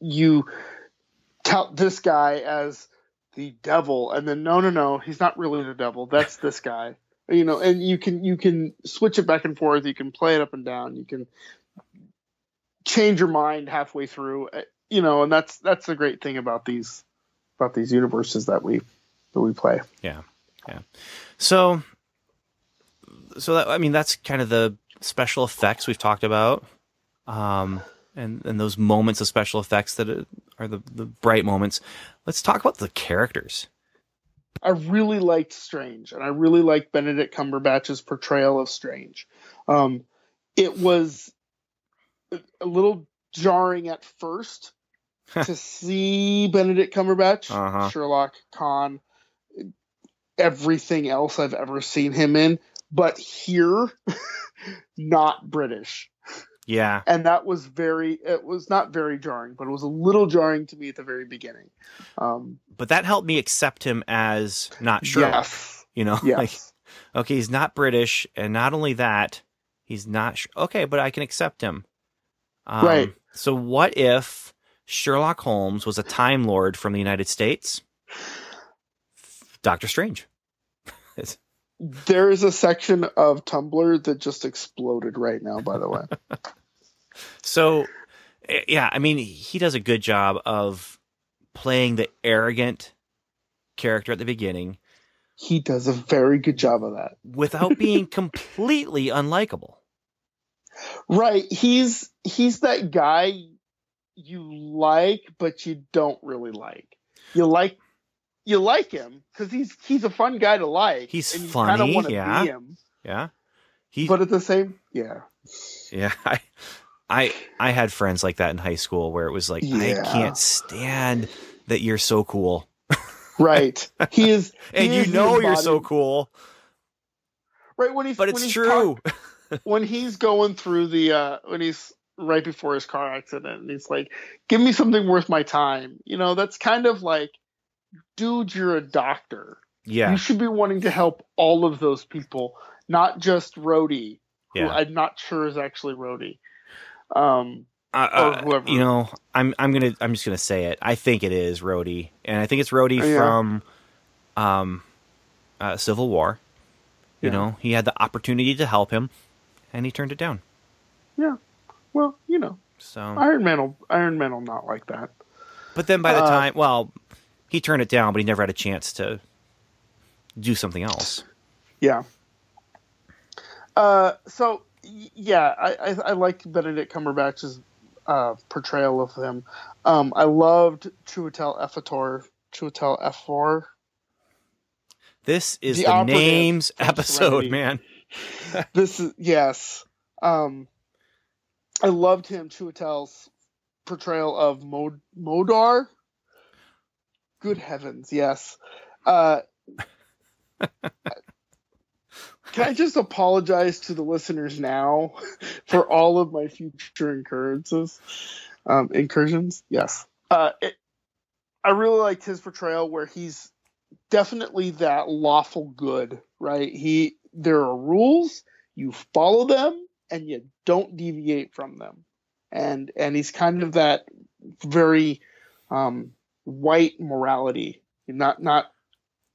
you tout this guy as the devil and then no no no, he's not really the devil. That's this guy. You know, and you can you can switch it back and forth, you can play it up and down, you can change your mind halfway through. uh, You know, and that's that's the great thing about these about these universes that we that we play. Yeah. Yeah. So, so that, I mean, that's kind of the special effects we've talked about, um, and and those moments of special effects that are- the the bright moments. Let's talk about the characters. I really liked Strange, and I really liked Benedict Cumberbatch's portrayal of Strange. Um, it was a- a little jarring at first to see Benedict Cumberbatch, Uh-huh. Sherlock Khan, everything else I've ever seen him in, but here, <laughs> not British. Yeah, And that was very, it was not very jarring, but it was a little jarring to me at the very beginning. Um, but that helped me accept him as not sure. yes. You know, <laughs> Yes. like okay, he's not British, and not only that, he's not sh- okay, but I can accept him. Um, Right. So, what if Sherlock Holmes was a Time Lord from the United States? Doctor Strange. <laughs> There is a section of Tumblr that just exploded right now, by the way. <laughs> so, eh, yeah, I mean, he does a good job of playing the arrogant character at the beginning he does a very good job of that. without <laughs> being completely unlikable. Right. He's he's that guy you like, but you don't really like. You like you like him because he's he's a fun guy to like. He's and you funny, kinda wanna yeah. Be him, Yeah. He, but at the same, yeah, Yeah, <laughs> I, I, I had friends like that in high school where it was like, Yeah. I can't stand that you're so cool, <laughs> right. He is, <laughs> and he you is the know you're so cool, Right when he's but when it's he's true. talk- when he's going through the uh when he's right before his car accident, and he's like, "Give me something worth my time." You know, that's kind of like, dude, you're a doctor. Yeah. You should be wanting to help all of those people, not just Rhodey, who Yeah. I'm not sure is actually Rhodey. Um, Uh, or uh, whoever. you know, I'm I'm gonna I'm just gonna say it. I think it is Rhodey, and I think it's Rhodey Oh, yeah. from um, uh, Civil War. You Yeah. know, he had the opportunity to help him, and he turned it down. yeah. Well, you know, So, Iron Man will Iron Man will not like that. but then by the uh, time, well, he turned it down, but he never had a chance to do something else. Yeah. Uh, so yeah, I, I I liked Benedict Cumberbatch's uh, portrayal of him. Um, I loved Chiwetel Ejiofor. Chiwetel Ejiofor. This is The the, names episode, man. <laughs> This is yes. Um, I loved him. Chiwetel's portrayal of Mod- Modar. Good heavens, yes. Uh, <laughs> can I just apologize to the listeners now <laughs> for all of my future incurrences, um, incursions? Yes. Uh, it, I really liked his portrayal where he's definitely that lawful good, right? He there are rules, you follow them, and you don't deviate from them. And and he's kind of that very um, white morality, not not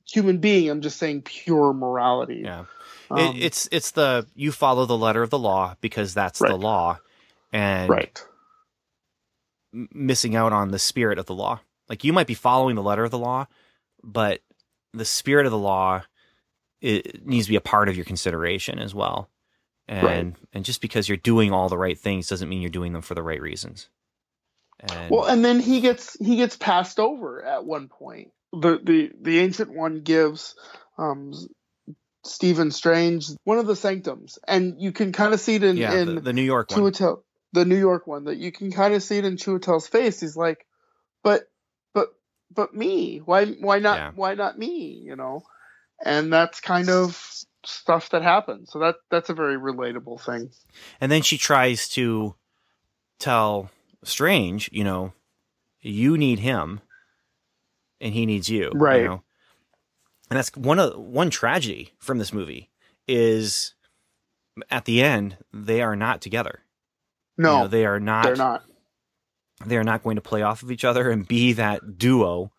human being. I'm just saying pure morality. Yeah. Um, it, it's it's the you follow the letter of the law because that's the law, and right. missing out on the spirit of the law. Like you might be following the letter of the law, but the spirit of the law it needs to be a part of your consideration as well. And Right. and just because you're doing all the right things doesn't mean you're doing them for the right reasons. And Well, and then he gets he gets passed over at one point. The the the ancient one gives um, Stephen Strange one of the sanctums, and you can kind of see it in yeah, in the, the New York one. The New York one, that you can kind of see it in Chiwetel's face. He's like, but but but me, why why not Yeah. why not me? You know, and that's kind of stuff that happens. So that that's a very relatable thing. And then she tries to tell Strange, you know, you need him and he needs you. Right. you know? And that's one of one tragedy from this movie is at the end they are not together. You No, know, they are not they're not. they are not going to play off of each other and be that duo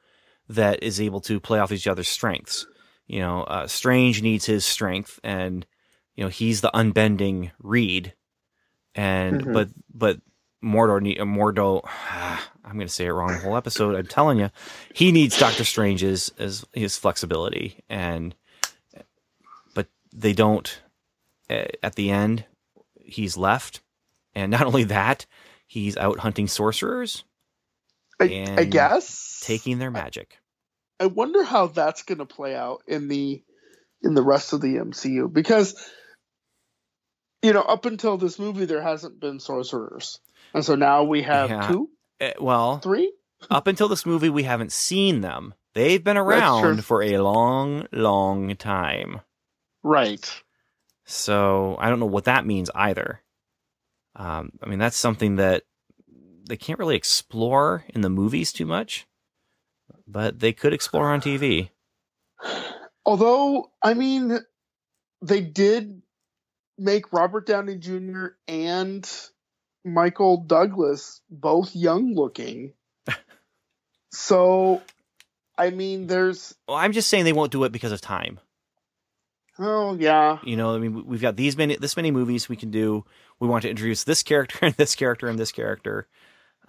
that is able to play off each other's strengths. You know, uh, Strange needs his strength, and you know he's the unbending Reed, and Mhm. but but Mordor need uh, Mordo. <sighs> I'm going to say it wrong the whole episode. I'm telling you, he needs Doctor Strange's as his flexibility, and but they don't. At the end, he's left, and not only that, he's out hunting sorcerers, I, I guess taking their magic. I wonder how that's going to play out in the in the rest of the MCU because you know up until this movie there hasn't been sorcerers, and so now we have Yeah. two, Uh, well, three. up until this movie, we haven't seen them. They've been around for a long, long time. Right. So I don't know what that means either. Um, I mean, that's something that they can't really explore in the movies too much, but they could explore on TV. Although I mean, they did make Robert Downey Jr. and Michael Douglas both young looking. <laughs> so, I mean, there's Well, I'm just saying they won't do it because of time. oh yeah, You know, I mean, we- we've got these many, this many movies we can do. We want to introduce this character <laughs> and this character and this character.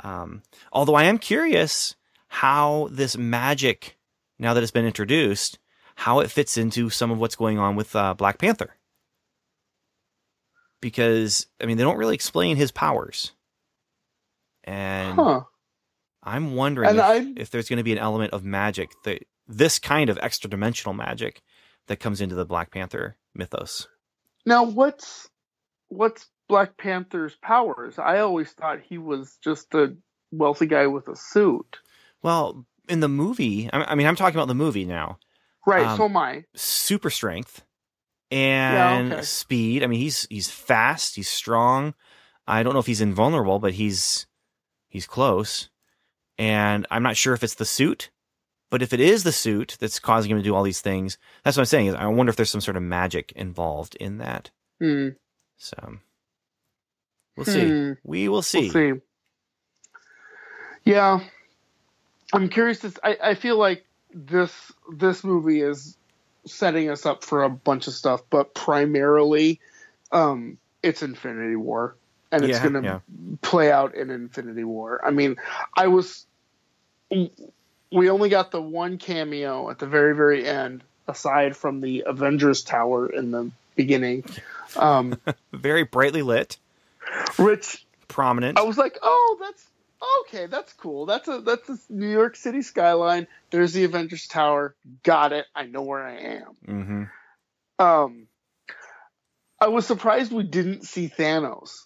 Um, although I am curious how this magic, now that it's been introduced, how it fits into some of what's going on with uh, Black Panther. Because I mean, they don't really explain his powers, and huh? I'm wondering if, if there's going to be an element of magic that this kind of extra dimensional magic that comes into the Black Panther mythos. Now, what's what's Black Panther's powers? I always thought he was just a wealthy guy with a suit. Well, in the movie, I I mean, I'm talking about the movie now. Right. Um, so am I. Super strength and okay. speed. I mean, he's he's fast, he's strong. I don't know if he's invulnerable, but he's he's close. And I'm not sure if it's the suit, but if it is the suit that's causing him to do all these things, that's what I'm saying. Is I wonder if there's some sort of magic involved in that. Hmm. So we'll see. Hmm. We will see. We'll see. Yeah, I'm curious. To, I I feel like this this movie is setting us up for a bunch of stuff, but primarily, um, it's Infinity War, and it's Yeah, going to yeah. play out in Infinity War. I mean, I was. We only got the one cameo at the very very end, aside from the Avengers Tower in the beginning, um, <laughs> Very brightly lit, which prominent. I was like, oh, that's okay. That's cool. That's a that's a New York City skyline. There's the Avengers Tower. Got it. I know where I am. hmm Um, I was surprised we didn't see Thanos,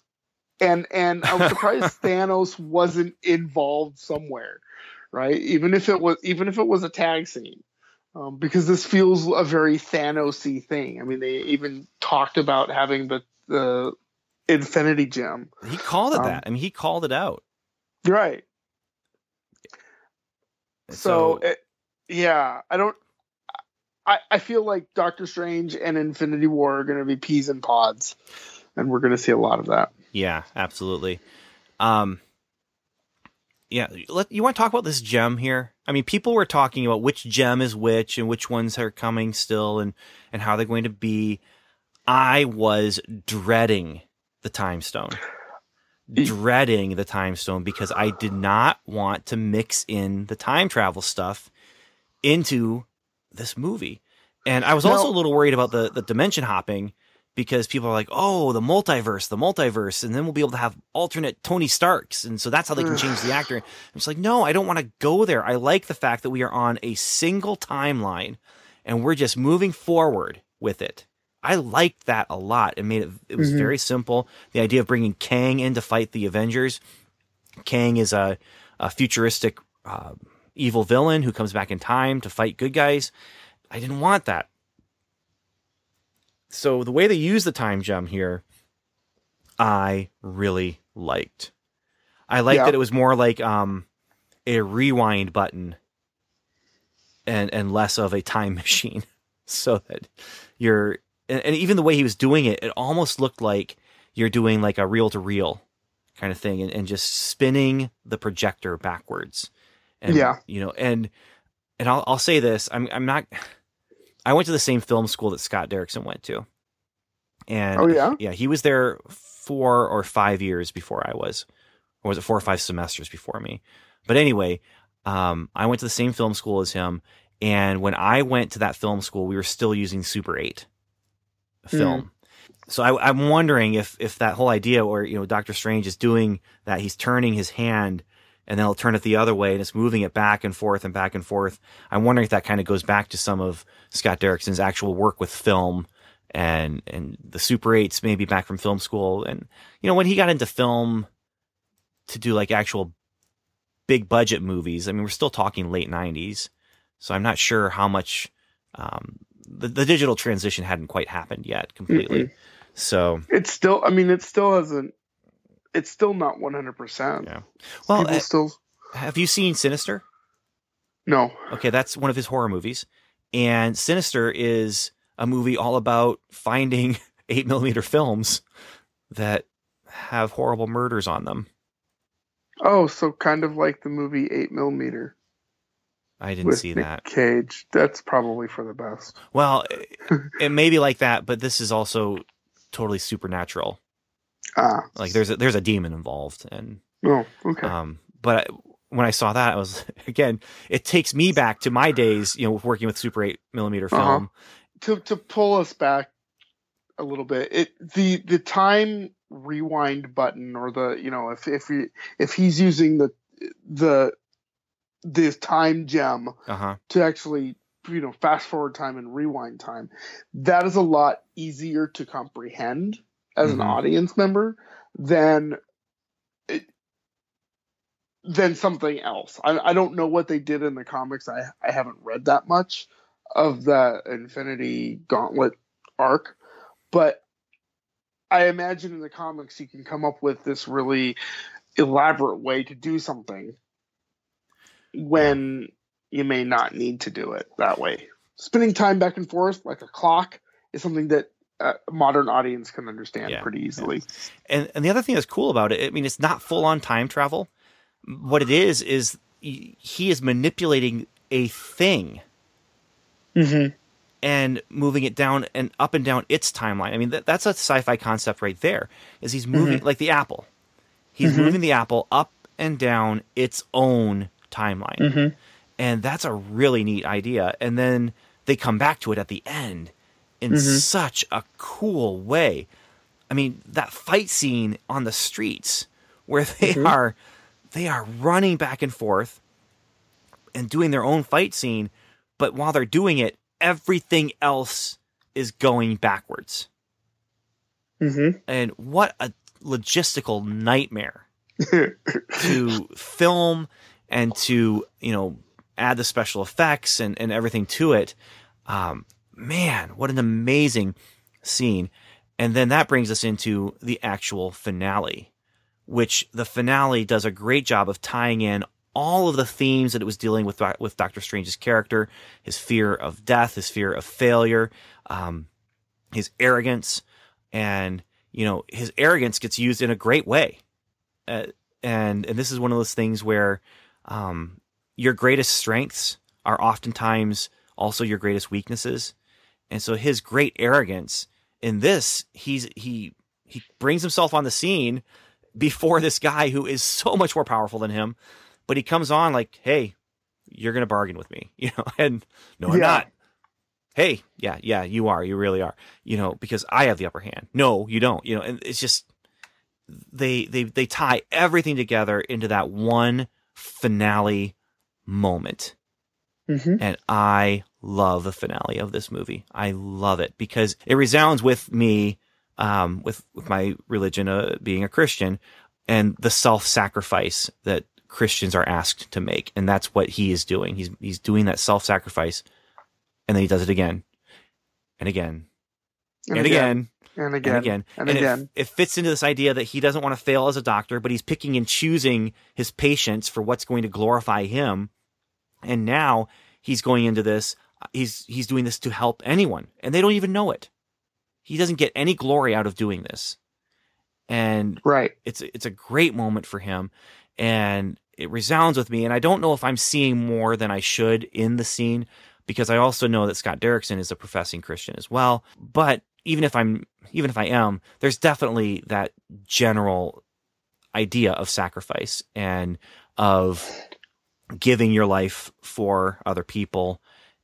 and and I was surprised <laughs> Thanos wasn't involved somewhere, right? Even if it was even if it was a tag scene. Um, because this feels a very Thanos-y thing. I mean, they even talked about having the the Infinity Gem. He called it Um, that. I mean, he called it out. Right. So, So, it, yeah, I don't. I, I feel like Doctor Strange and Infinity War are going to be peas and pods, and we're going to see a lot of that. yeah, absolutely. Um, yeah, let you want to talk about this gem here? I mean, people were talking about which gem is which and which ones are coming still, and and how they're going to be. I was dreading the time stone. Dreading the time stone because I did not want to mix in the time travel stuff into this movie. And I was also a little worried about the, the dimension hopping because people are like, oh, the multiverse, the multiverse, and then we'll be able to have alternate Tony Starks. And so that's how they can change the actor. I'm just like, no, I don't want to go there. I like the fact that we are on a single timeline and we're just moving forward with it. I liked that a lot. It made it, it was Mhm. very simple. The idea of bringing Kang in to fight the Avengers. Kang is a, a futuristic uh, evil villain who comes back in time to fight good guys. I didn't want that. So the way they use the time gem here, I really liked. I liked Yeah. that it was more like um, a rewind button and and less of a time <laughs> machine, so that you're and, and even the way he was doing it, it almost looked like you're doing like a reel to reel kind of thing, and, and just spinning the projector backwards. And, Yeah. you know, and and I'll I'll say this, I'm I'm not. I went to the same film school that Scott Derrickson went to, and Oh, yeah? yeah, he was there four or five years before I was, or was it four or five semesters before me? But anyway, um, I went to the same film school as him, and when I went to that film school, we were still using Super Eight film. So I, I'm wondering if if that whole idea, or you know, Doctor Strange is doing that, he's turning his hand, and then he'll turn it the other way, and it's moving it back and forth and back and forth. I'm wondering if that kind of goes back to some of Scott Derrickson's actual work with film and and the Super Eights, maybe back from film school, and you know, when he got into film to do like actual big budget movies. I mean, we're still talking late '90s, so I'm not sure how much um, the the digital transition hadn't quite happened yet completely. So, It's still. I mean, it still hasn't. It's still not one hundred percent. Yeah. well, uh, still have you seen Sinister? no. Okay, that's one of his horror movies, and Sinister is a movie all about finding <laughs> eight millimeter films that have horrible murders on them. Oh, so kind of like the movie Eight Millimeter I didn't see Nick that. Cage. That's probably for the best. Well, it, <laughs> it may be like that, but this is also totally supernatural. Ah, Like there's a, there's a demon involved, and oh, okay. um, but I, when I saw that, I was <laughs> again, it takes me back to my days, you know, working with Super Eight millimeter Uh-huh. film. to to pull us back a little bit it the the time rewind button or the you know if if he, if he's using the the the time gem Uh huh. to actually you know fast forward time and rewind time that is a lot easier to comprehend as an Mhm. audience member than it, than something else I, I don't know what they did in the comics i i haven't read that much of the infinity gauntlet arc but I imagine in the comics you can come up with this really elaborate way to do something when you may not need to do it that way. Spinning time back and forth like a clock is something that a modern audience can understand Yeah, pretty easily. And and the other thing that's cool about it, I mean, it's not full on time travel. What it is is he is manipulating a thing Mm-hmm. and moving it down and up and down its timeline. I mean, that, that's a sci-fi concept right there. Is he's moving like the apple? He's moving the apple up and down its own timeline, mm-hmm. and that's a really neat idea. And then they come back to it at the end in mm-hmm. such a cool way. I mean, that fight scene on the streets where <laughs> they mm-hmm. are they are running back and forth and doing their own fight scene, but while they're doing it, everything else is going backwards. Mm-hmm. And what a logistical nightmare to <laughs> film and to, you know, add the special effects and, and everything to it. Um, man, what an amazing scene. And then that brings us into the actual finale, which the finale does a great job of tying in all of the themes that it was dealing with with Doctor Strange's character, his fear of death, his fear of failure, um, his arrogance, and you know his arrogance gets used in a great way. Uh, and and this is one of those things where um, your greatest strengths are oftentimes also your greatest weaknesses. And so his great arrogance in this, he's he he brings himself on the scene before this guy who is so much more powerful than him, but he comes on like, "Hey, you're going to bargain with me." <laughs> You know, and no, I'm Yeah. not. Hey, yeah, yeah, you are. You really are. You know, because I have the upper hand. No, you don't. You know, and it's just they they they tie everything together into that one finale moment Mm-hmm. and I love the finale of this movie. I love it because it resounds with me, um, with with my religion uh, being a Christian, and the self sacrifice that Christians are asked to make, and that's what he is doing. He's he's doing that self sacrifice, and then he does it again, and again, and, again, and and again, again, and it- again. It, fits into this idea that he doesn't want to fail as a doctor, but he's picking and choosing his patients for what's going to glorify him. And now he's going into this. He's he's doing this to help anyone, and they don't even know it. He doesn't get any glory out of doing this, and Right. it's it's a great moment for him, and it resounds with me. And I don't know if I'm seeing more than I should in the scene because I also know that Scott Derrickson is a professing Christian as well. But even if I'm even if I am, there's definitely that general idea of sacrifice and of giving your life for other people.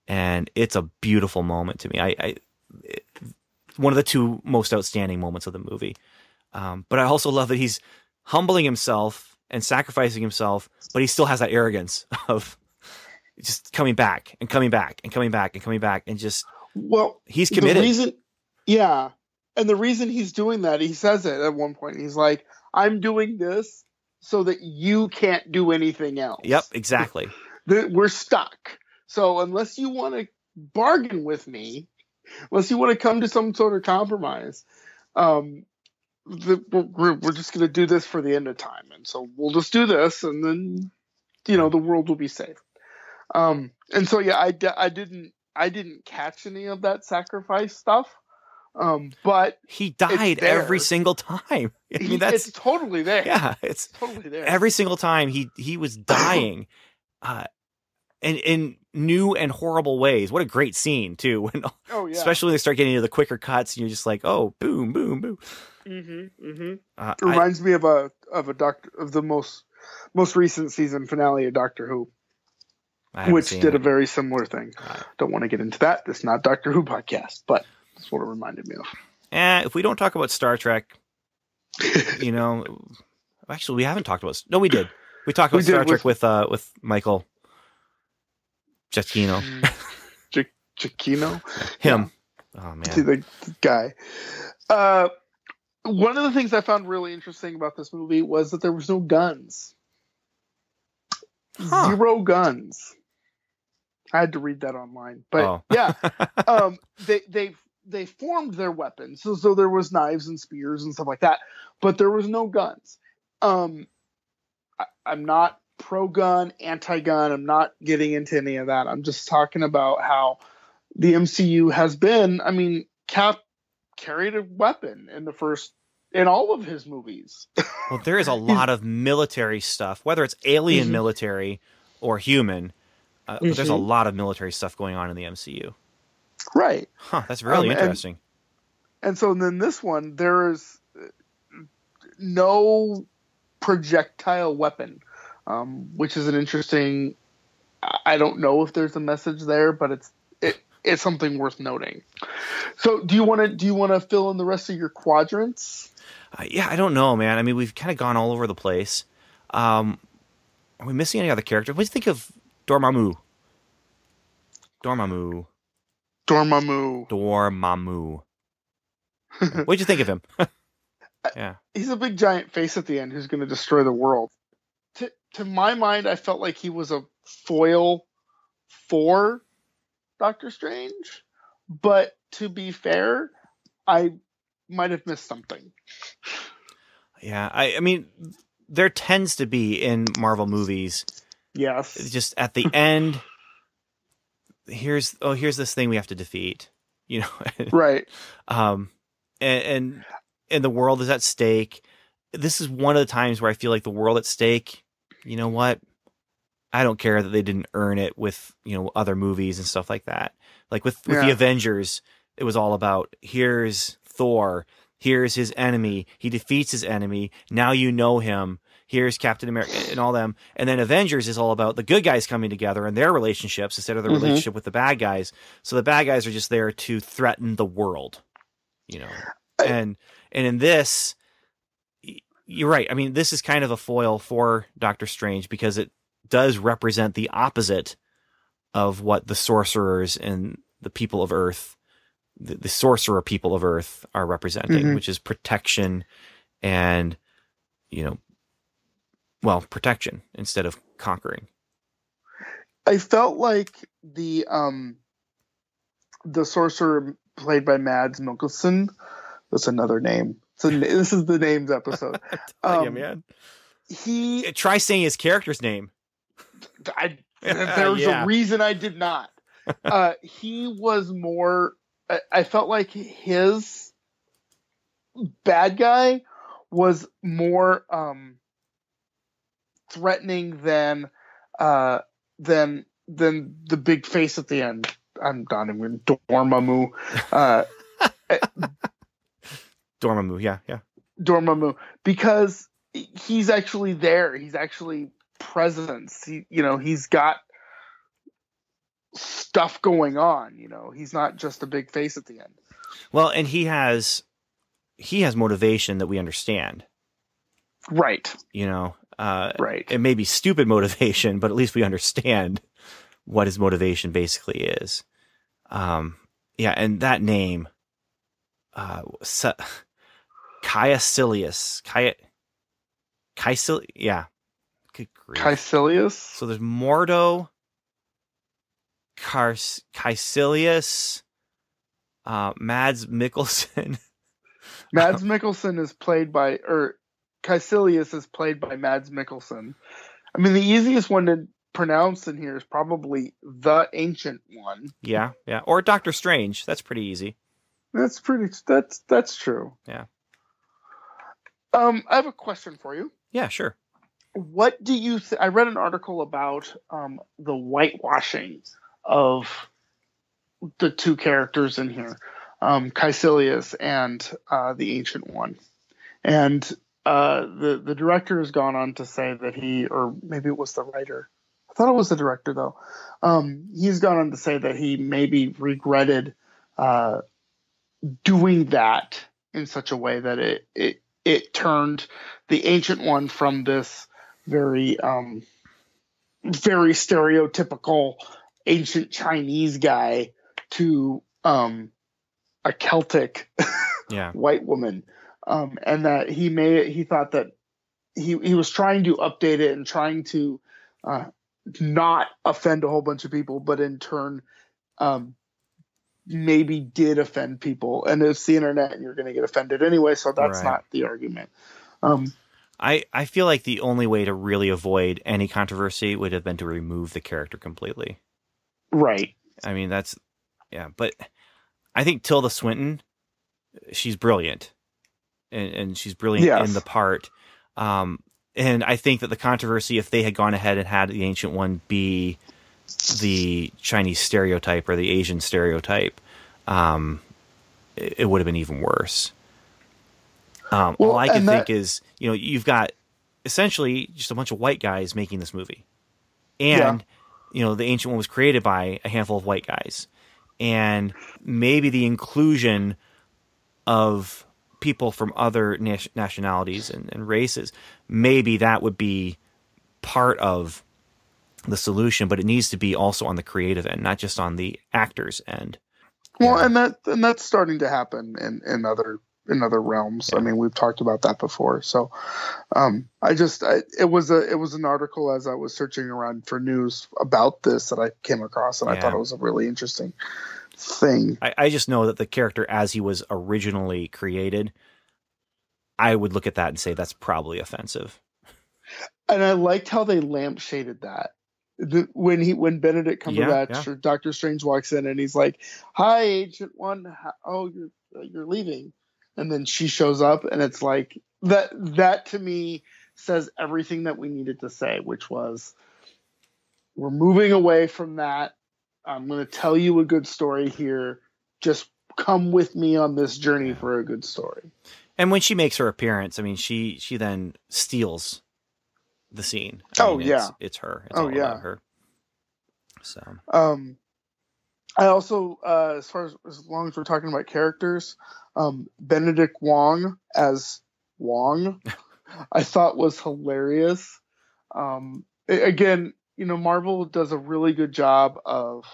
And it's a beautiful moment to me. I, I it, one of the two most outstanding moments of the movie. Um, but i also love that he's humbling himself and sacrificing himself but he still has that arrogance <laughs> of just coming back and coming back and coming back and coming back and just Well, he's committed. The reason, yeah, and the reason he's doing that, he says it at one point. He's like, "I'm doing this so that you can't do anything else." yep exactly <laughs> we're stuck. So unless you want to bargain with me, unless you want to come to some sort of compromise, um, the, we're, we're just going to do this for the end of time, and so we'll just do this, and then you know the world will be safe. Um, and so yeah, I, I didn't I didn't catch any of that sacrifice stuff, um, but he died every single time <laughs> i mean that's it's totally there. yeah it's totally there. every single time he he was <coughs> dying uh in in new and horrible ways what a great scene too <laughs> when oh yeah, especially when they start getting into the quicker cuts and you're just like oh boom boom boom Mm-hmm, mm-hmm. uh, It I- reminds me of a of a doctor of the most most recent season finale of Doctor Who, which did it. a very similar thing. Right. Don't want to get into that. This is not Doctor Who podcast, but that's what it reminded me of. eh, if we don't talk about star trek you <laughs> know actually we haven't talked about no we did we talked about did star trek with- with uh with michael Giacchino. <laughs> Ch- Chiquino, him oh to man the guy. Uh, one of the things I found really interesting about this movie was that there was no guns. Huh. Zero guns. I had to read that online, but Oh. yeah, <laughs> um, they they've they formed their weapons. So, so there was knives and spears and stuff like that, but there was no guns. Um, I, I'm not pro gun, anti gun. I'm not getting into any of that. I'm just talking about how the MCU has been. I mean, Cap carried a weapon in the first in all of his movies. <laughs> Well, there is a lot of military stuff, whether it's alien Mhm. military or human. Uh, but There's a Mhm. lot of military stuff going on in the MCU. Right. Huh, that's really Um, interesting. And so then this one, there is uh, no projectile weapon, um, which is an interesting. I I don't know if there's a message there, but it's it, it's something worth noting. So, do you want to do you want to fill in the rest of your quadrants? Uh, yeah, I don't know, man. I mean, we've kind of gone all over the place. Um, are we missing any other character? What do you think of Dormammu? Dormammu. Dormammu. Dormammu. <laughs> What'd you think of him? <laughs> yeah. He's a big giant face at the end who's going to destroy the world. To to my mind, I felt like he was a foil for Doctor Strange, but to be fair, I might have missed something. Yeah. I, I mean, there tends to be in Marvel movies Yes. just at the end <laughs> here's oh here's this thing we have to defeat you know? <laughs> Right. um and, and and the world is at stake. This is one of the times where i feel like the world at stake you know what? I don't care that they didn't earn it with you know other movies and stuff like that. Like with with the avengers it was all about here's thor here's his enemy. He defeats his enemy. Now you know him here's captain america and all them and then avengers is all about the good guys coming together and their relationships instead of the Mhm. relationship with the bad guys so the bad guys are just there to threaten the world you know and and in this you're right i mean this is kind of a foil for doctor strange because it does represent the opposite of what the sorcerers and the people of earth the, the sorcerer people of earth are representing Mhm. which is protection and you know well protection instead of conquering I felt like the um the sorcerer played by Mads Mikkelsen. That's another name. So this is the names episode. <laughs> yeah Um, man He, try saying his character's name I, <laughs> was Yeah. a reason I did not. <laughs> Uh, he was more. I, I felt like his bad guy was more um threatening than uh than than the big face at the end. I'm not even Dormammu. Uh, <laughs> dormammu yeah yeah Dormammu because he's actually there. He's actually presence. He, you know, he's got stuff going on. You know, he's not just a big face at the end. Well, and he has he has motivation that we understand. Right. You know, uh, Right. it may be stupid motivation, but at least we understand what his motivation basically is. Um, yeah, and that name, uh, Kaecilius, Cae, Caecil, yeah, good grief. Kaecilius. So there's Mordo, Cars, Kaecilius, uh, Mads Mikkelsen. <laughs> Mads Mikkelsen is played by, or Kaecilius is played by Mads Mikkelsen. I mean, the easiest one to pronounce in here is probably the Ancient One. yeah, yeah, or Doctor Strange. That's pretty easy. That's pretty. That's that's true. Yeah. Um, I have a question for you. Yeah, sure. what do you th- i read an article about um, the whitewashing of the two characters in here um, kaecilius and uh, the ancient one and uh, the the director has gone on to say that he or maybe it was the writer. I thought it was the director though. Um, he's gone on to say that he maybe regretted uh, doing that in such a way that it it it turned the ancient one from this very um very stereotypical ancient chinese guy to um a celtic <laughs> Yeah, white woman um and that he may he thought that he he was trying to update it and trying to uh not offend a whole bunch of people but in turn um maybe did offend people, and it's the internet, and you're going to get offended anyway. So that's Right. not the argument. Um, I, I feel like the only way to really avoid any controversy would have been to remove the character completely. right. I mean, that's yeah, but I think Tilda Swinton, she's brilliant, and, and she's brilliant Yes. in the part. Um, and I think that the controversy, if they had gone ahead and had the ancient one be the Chinese stereotype or the Asian stereotype, um, it, it would have been even worse. Um, all I can think is, you know, you've got essentially just a bunch of white guys making this movie, and you know, the ancient one was created by a handful of white guys, and maybe the inclusion of people from other nationalities and, and races, maybe that would be part of the solution, but it needs to be also on the creative end, not just on the actors end. Well, Yeah. and that and that's starting to happen in in other in other realms. I mean, we've talked about that before. So, um, I just I, it was a it was an article as I was searching around for news about this that I came across, and I thought it was a really interesting thing. I, I just know that the character as he was originally created, I would look at that and say that's probably offensive. And I liked how they lampshaded that. The, when he when Benedict Yeah, Cumberbatch or Doctor Strange walks in and he's like, "Hi, Ancient One. How- Oh, you're you're leaving," and then she shows up and it's like that. That to me says everything that we needed to say, which was, "We're moving away from that. I'm going to tell you a good story here. Just come with me on this journey for a good story." And when she makes her appearance, I mean, she she then steals the scene. I Oh, mean, yeah. it's, it's her. It's Oh, all yeah. about her. So Um, I also, uh, as far as as long as we're talking about characters, um, Benedict Wong as Wong, <laughs> I thought was hilarious. Um, again, you know, Marvel does a really good job of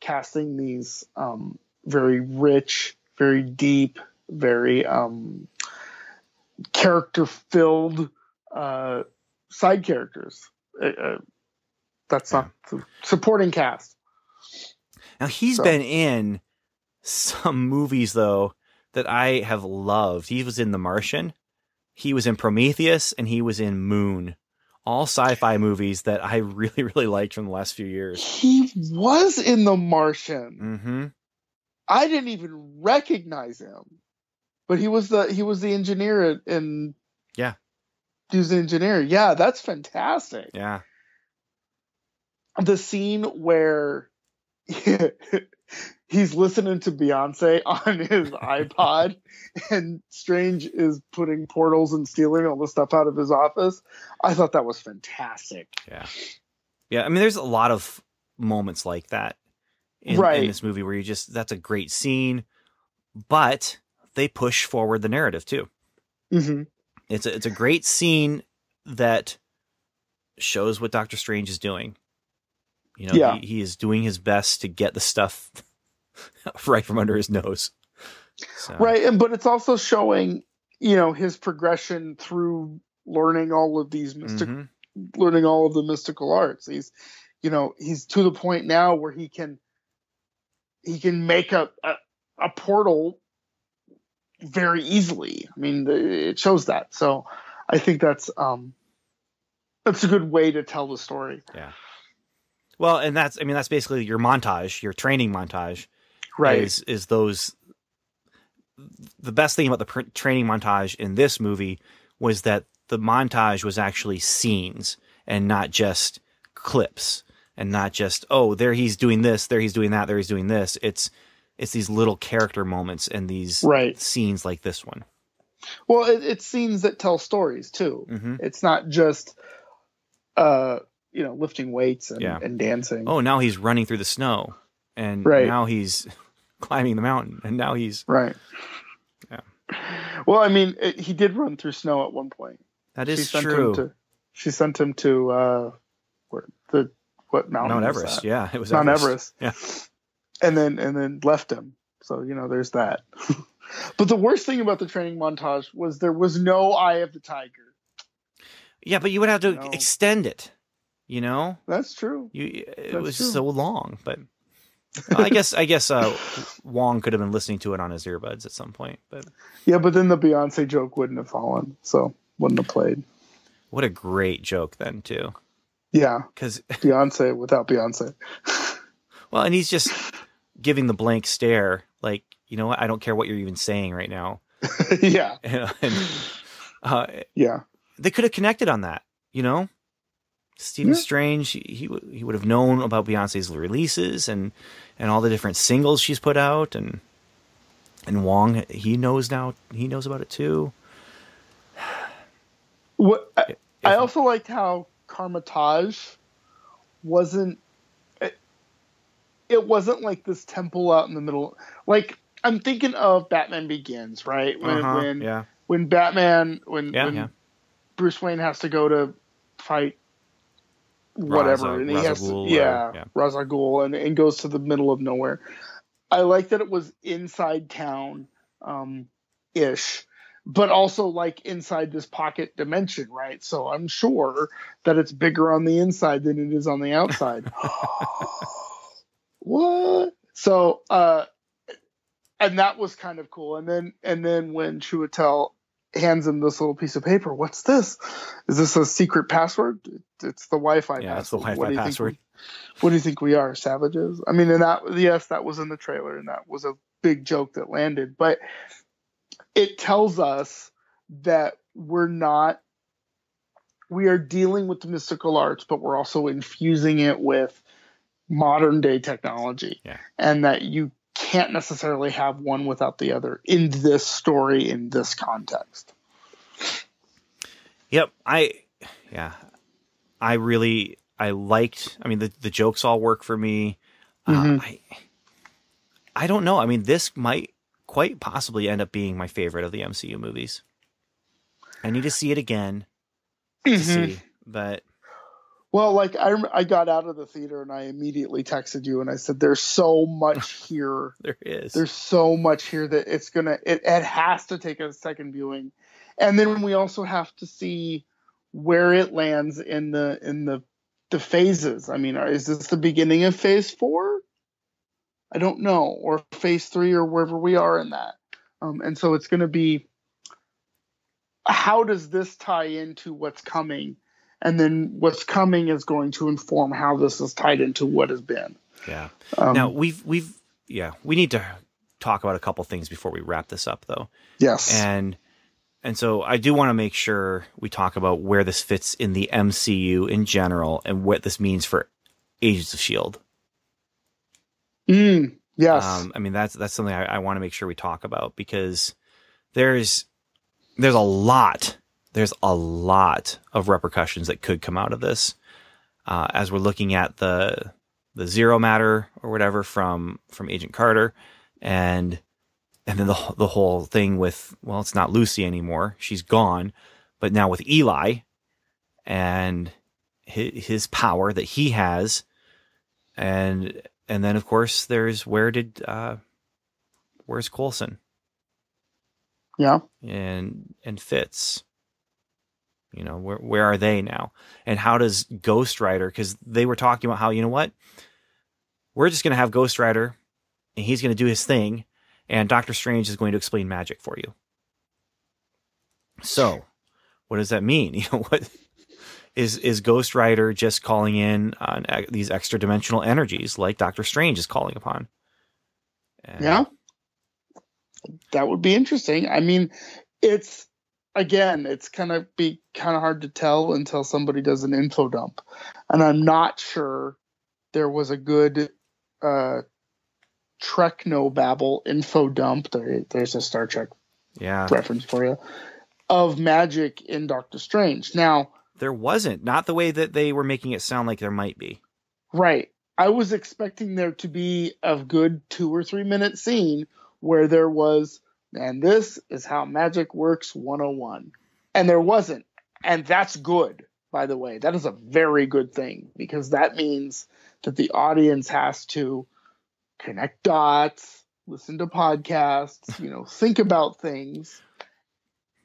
casting these um, very rich, very deep, very um, character-filled uh, side characters. Uh, uh, that's not the supporting cast. now he's So- been in some movies though that I have loved. He was in The Martian, he was in Prometheus, and he was in Moon. All sci-fi movies that I <laughs> really really liked from the last few years. He was in The Martian. Mm-hmm. I didn't even recognize him, but he was the he was the engineer in. Yeah. He was the engineer. Yeah, that's fantastic. Yeah. The scene where <laughs> he's listening to Beyonce on his <laughs> iPod, and Strange is putting portals and stealing all the stuff out of his office. I thought that was fantastic. Yeah. Yeah. I mean, there's a lot of moments like that in, Right. in this movie where you just, that's a great scene, but they push forward the narrative too. hmm It's a, it's a great scene that shows what Doctor Strange is doing. You know, Yeah. he, he is doing his best to get the stuff <laughs> right from under his nose. So, Right, and but it's also showing, you know, his progression through learning all of these mystic, mhm. learning all of the mystical arts. He's, you know, he's to the point now where he can, he can make a a, a portal very easily. I mean, the, it shows that. So, I think that's um, that's a good way to tell the story. Yeah. Well, and that's, I mean, that's basically your montage, your training montage. Right. is is those the best thing about the pr- training montage in this movie was that the montage was actually scenes and not just clips and not just oh there he's doing this there he's doing that there he's doing this it's it's these little character moments and these Right. scenes like this one Well, it, it's scenes that tell stories too. hmm It's not just, uh, you know, lifting weights and, Yeah. and dancing. oh now he's running through the snow and Right. now he's <laughs> climbing the mountain and now he's Right. Yeah. Well, I mean, it, he did run through snow at one point. that she sent true Him to, she sent him to uh, where the what mountain? mount everest yeah it was Mount everest, Everest. And then and then left him. So you know, there's that. <laughs> but the worst thing about the training montage was there was no Eye of the Tiger. yeah but you would have to No. extend it you know That's true. You, it That's was true. so long, but Well, I <laughs> guess I guess uh, Wong could have been listening to it on his earbuds at some point, but Yeah, but then the Beyonce joke wouldn't have fallen, so wouldn't have played. what a great joke then too. Yeah, Because <laughs> Beyonce without Beyonce. well, and he's just giving the blank stare, like you know what? I don't care what you're even saying right now. <laughs> yeah, and, uh, yeah, they could have connected on that, you know. Stephen Yeah. Strange, he he would- he would have known about Beyonce's releases and and all the different singles she's put out, and and Wong, he knows now, he knows about it too. What I, I also liked how Kamar-Taj wasn't. It, it wasn't like this temple out in the middle. Like I'm thinking of Batman Begins, right? When Uh-huh, when yeah, when Batman when Yeah, when yeah. Bruce Wayne has to go to fight whatever. Raza- and he has to, or- yeah, yeah. Ra's and, and goes to the middle of nowhere. I like that it was inside town um ish but also like inside this pocket dimension right? So I'm sure that it's bigger on the inside than it is on the outside. <laughs> <gasps> What? So uh and that was kind of cool. And then and then when Chiwetel hands him this little piece of paper what's this is this a secret password it's the wi-fi yeah, it's the. Wi-Fi What do you think password. we- what do you think we are savages i mean and that yes that was in the trailer and that was a big joke that landed but it tells us that we're not we are dealing with the mystical arts but we're also infusing it with modern day technology Yeah. and that you can't necessarily have one without the other in this story in this context Yep, I yeah, I really I liked. I mean, the the jokes all work for me. Uh, Mhm. I I don't know. I mean, this might quite possibly end up being my favorite of the MCU movies. I need to see it again to Mhm. see, but Well, like I, I got out of the theater and I immediately texted you and I said, "There's so much <laughs> here. there is. There's so much here that it's gonna. It, it has to take a second viewing, and then we also have to see where it lands in the in the the phases. I mean, is this the beginning of Phase Four? I don't know, or Phase Three, or wherever we are in that. Um, and so it's going to be how does this tie into what's coming? And then what's coming is going to inform how this is tied into what has been. yeah. Um, now we've we've yeah we need to talk about a couple things before we wrap this up though. yes, and and so I do want to make sure we talk about where this fits in the MCU in general and what this means for Agents of Shield. Mm, yes, Um, I mean that's that's something I, I want to make sure we talk about because there's there's a lot there's a lot of repercussions that could come out of this. Uh, as we're looking at the the zero matter or whatever from from Agent Carter and and then the the whole thing with well it's not Lucy anymore. She's gone. But now with Eli and his, his power that he has and and then of course there's where did uh where's Coulson? Yeah. and and Fitz you know where where are they now? And how does Ghost Rider because they were talking about how you know what? We're just going to have Ghost Rider and he's going to do his thing and Doctor Strange is going to explain magic for you. So what does that mean? <laughs> You know what is is Ghost Rider just calling in on these extra dimensional energies like Doctor Strange is calling upon? And- Yeah. That would be interesting. I mean, it's again, it's gonna be kind of hard to tell until somebody does an info dump, and I'm not sure there was a good uh, Trek no babble info dump. There, there's a Star Trek yeah reference for you of magic in Doctor Strange. Now, There wasn't. Not the way that they were making it sound like there might be. Right. I was expecting there to be a good two or three minute scene where there was, and this is how magic works 101. And there wasn't. And that's good, by the way. That is a very good thing because that means that the audience has to connect dots, listen to podcasts, you know, think about things.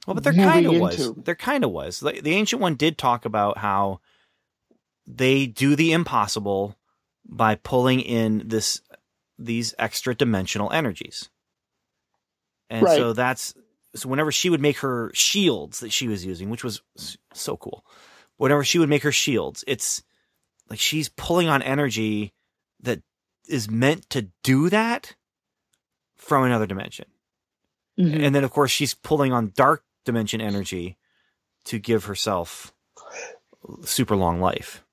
Well, but there kind of was. into- There kind of was. Like, the ancient one did talk about how they do the impossible by pulling in this these extra dimensional energies. And Right. so that's so whenever she would make her shields that she was using, which was so cool. Whenever she would make her shields, it's like she's pulling on energy that is meant to do that from another dimension. Mhm. And then of course she's pulling on dark dimension energy to give herself super long life.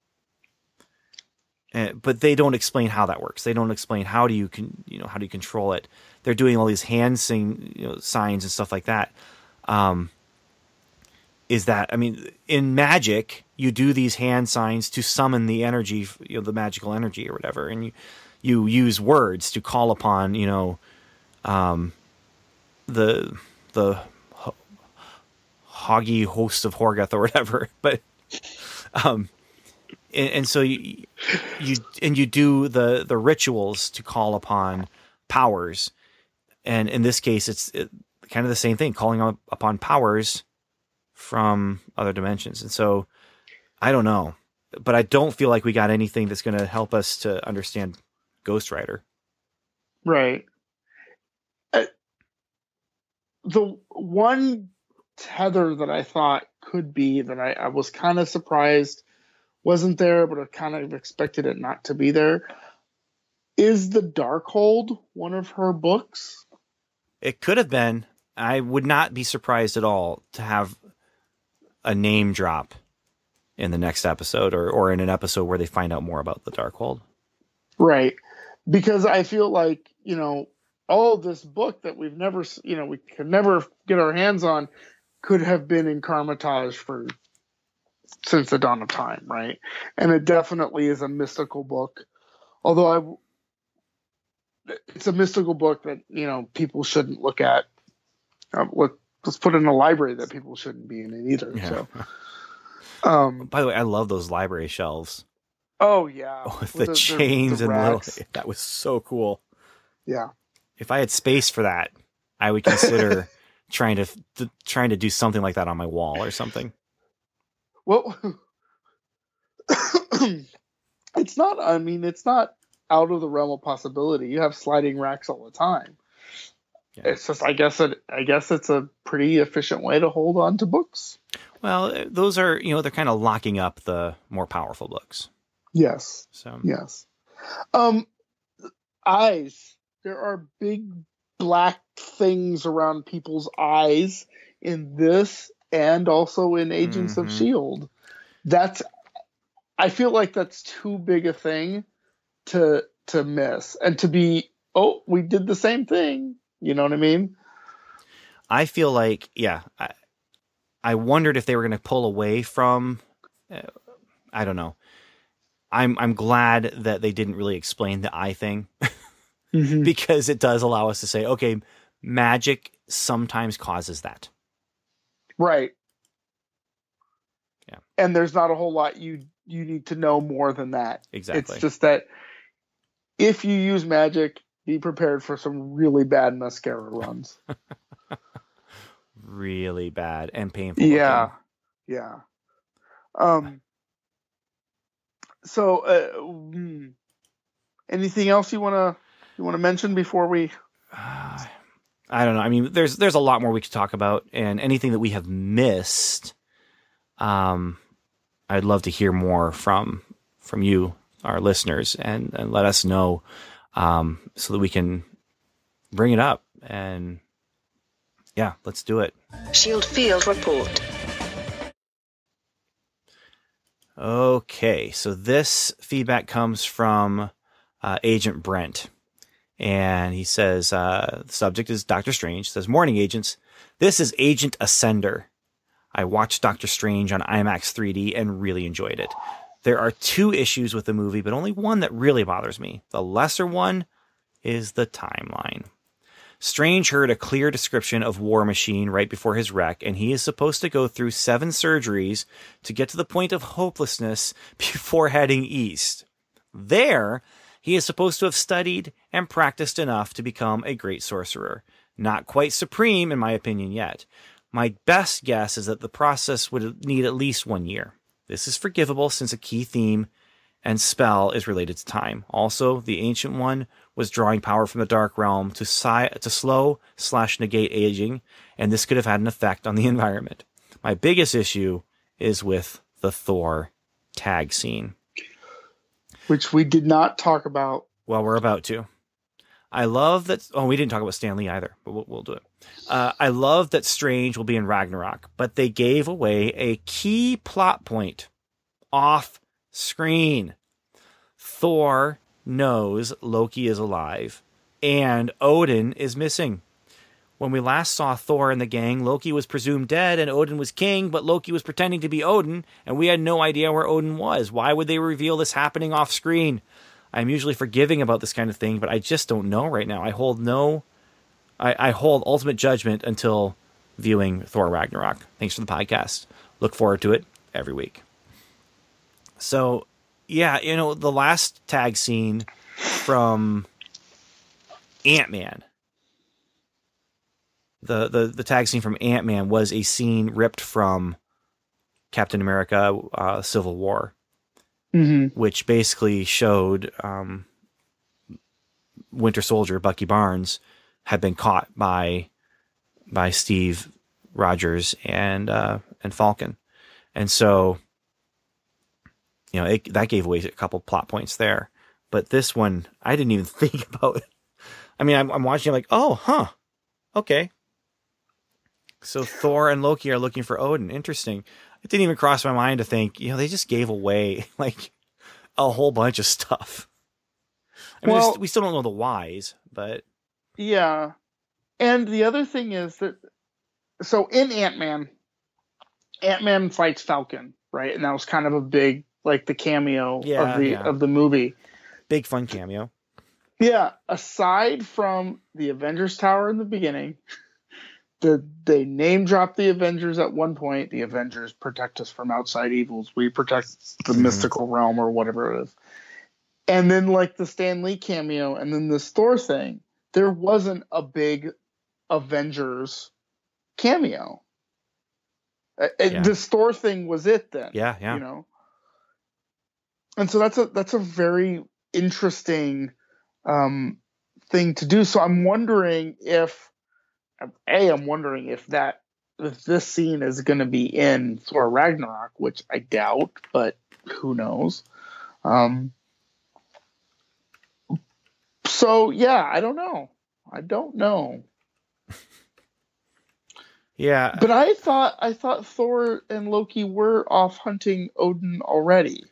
But they don't explain how that works. They don't explain how do you can you know how do you control it. They're doing all these hand sing you know signs and stuff like that. Um, is that I mean in magic you do these hand signs to summon the energy you know the magical energy or whatever, and you you use words to call upon you know um, the the ho- hoggy host of Hoggoth or whatever. <laughs> But um, and, and so you you and you do the the rituals to call upon powers, and in this case, it's it, kind of the same thing, calling up, upon powers from other dimensions. And so I don't know, but I don't feel like we got anything that's going to help us to understand Ghost Rider. Right. Uh, the one tether that I thought could be that I, I was kind of surprised wasn't there, but I kind of expected it not to be there. Is the Darkhold one of her books? It could have been. I would not be surprised at all to have a name drop in the next episode or, or in an episode where they find out more about the Darkhold. Right. Because I feel like, you know, all this book that we've never, you know, we could never get our hands on could have been in Kamar-Taj for since the dawn of time, right? And it definitely is a mystical book. Although I, it's a mystical book that, you know, people shouldn't look at. Uh, let, let's put in a library that people shouldn't be in it either. Yeah. So, <laughs> um, By the way, I love those library shelves oh yeah, <laughs> with With the, chains the and little. <laughs> That was so cool. yeah. If I had space for that, I would consider trying to, to trying to do something like that on my wall or something. Well, <coughs> it's not. I mean, it's not out of the realm of possibility. You have sliding racks all the time. Yeah. It's just, I guess it. I guess it's a pretty efficient way to hold on to books. Well, those are you know they're kind of locking up the more powerful books. Yes. So Yes. Um, eyes. There are big black things around people's eyes in this, and also in Agents of Mhm. Shield. That's. I feel like that's too big a thing to to miss, and to be. Oh, we did the same thing. You know what I mean? I feel like yeah, I, I wondered if they were going to pull away from. Uh, I don't know. I'm I'm glad that they didn't really explain the eye thing <laughs> because it does allow us to say, okay, magic sometimes causes that. Right. Yeah. And there's not a whole lot you you need to know more than that. Exactly. It's just that if you use magic, be prepared for some really bad mascara runs. <laughs> really bad and painful. yeah. looking. Yeah. Um so uh, hmm. anything else you want to you want to mention before we <sighs> I don't know. I mean, there's there's a lot more we could talk about, and anything that we have missed, um, I'd love to hear more from from you, our listeners, and and let us know, um, so that we can bring it up. And yeah, let's do it. Shield Field Report. Okay, so this feedback comes from uh, Agent Brent, and he says uh, the subject is Doctor Strange. Says, "Morning, agents. This is Agent Ascender. I watched Doctor Strange on IMAX 3D and really enjoyed it. There are two issues with the movie, but only one that really bothers me. The lesser one is the timeline." Strange heard a clear description of War Machine right before his wreck, and he is supposed to go through seven surgeries to get to the point of hopelessness <laughs> before heading east. There, he is supposed to have studied and practiced enough to become a great sorcerer. Not quite supreme, in my opinion, yet. My best guess is that the process would need at least one year. This is forgivable since a key theme and spell is related to time. Also, the ancient one was drawing power from the dark realm to si- to slow slash negate aging, and this could have had an effect on the <laughs> environment. My biggest issue is with the Thor tag scene. Which we did not talk about. Well, we're about to. I love that. Oh, we didn't talk about Stan Lee either, but we'll, we'll do it. Uh, I love that Strange will be in Ragnarok, but they gave away a key plot point off screen. Thor knows Loki is alive, and Odin is missing. When we last saw Thor and the gang, Loki was presumed dead and Odin was king, but Loki was pretending to be Odin, and we had no idea where Odin was. Why would they reveal this happening off screen? I'm usually forgiving about this kind of thing, but I just don't know right now. I hold no, I, I hold ultimate judgment until viewing Thor Ragnarok. Thanks for the podcast. Look forward to it every week. So, yeah, you know, the last tag scene from Ant Man, the, the, the tag scene from Ant Man was a scene ripped from Captain America uh, Civil War Mm-hmm. which basically showed um, Winter Soldier Bucky Barnes had been caught by by Steve Rogers and uh, and Falcon, and so you know it, that gave away a couple plot points there. But this one, I didn't even <laughs> think about it. I mean, I'm, I'm watching like, oh, huh, okay. So Thor and Loki are looking for Odin. Interesting. It didn't even cross my mind to think, you know, they just gave away <laughs> like a whole bunch of stuff. I mean, Well- we still don't know the whys, but Yeah. And the other thing is that so in Ant Man, Ant Man fights Falcon, right? And that was kind of a big like the cameo Yeah, of the yeah. of the movie. big fun cameo. Yeah. Aside from the Avengers Tower in the beginning, <laughs> the they name drop the Avengers at one point. The Avengers protect us from outside evils. We protect the Mhm. mystical realm or whatever it is. And then like the Stan Lee cameo and then this Thor thing, there wasn't a big Avengers cameo. Uh, Yeah. This Thor thing was it then. Yeah, yeah. You know. And so that's a that's a very interesting um thing to do. So I'm wondering if a I'm wondering if that if this scene is going to be in Thor Ragnarok, which I doubt, but who knows. Um so yeah, I don't know. I don't know. <laughs> Yeah. But I thought I thought Thor and Loki were off hunting Odin already.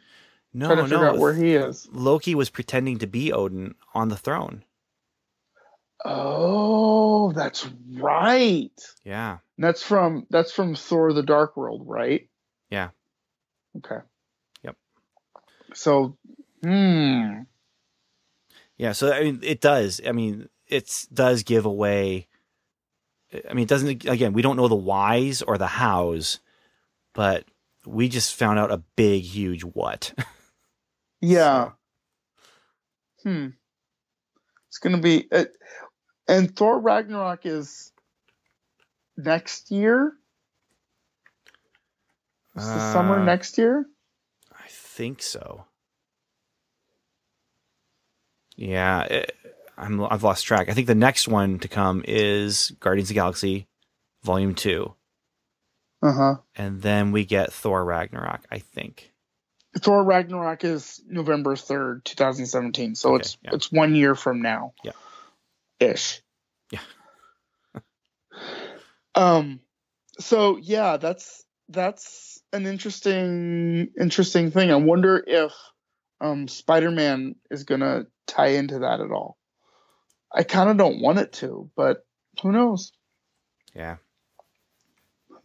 no, trying to figure out where he is. Loki was pretending to be Odin on the throne. Oh, that's right. Yeah. That's from that's from Thor: The Dark World, right? Yeah. Okay. Yep. So, hmm. Yeah, so I mean, it does. I mean, it does give away. I mean, it doesn't. Again, we don't know the whys or the hows, but we just found out a big, huge what. <laughs> Yeah. Hmm. It's gonna be, uh, and Thor Ragnarok is next year. It's the summer Uh, next year. I think so. Yeah, it, I'm. I've lost track. I think the next one to come is Guardians of the Galaxy, Volume Two, Uh huh. and then we get Thor Ragnarok. I think. Thor Ragnarok is November third, two thousand seventeen. So Okay, it's yeah. it's one year from now. Yeah. Ish. Yeah. <laughs> um. So yeah, that's that's an interesting interesting thing. I wonder if um Spider Man is gonna tie into that at all. I kind of don't want it to, but who knows? Yeah.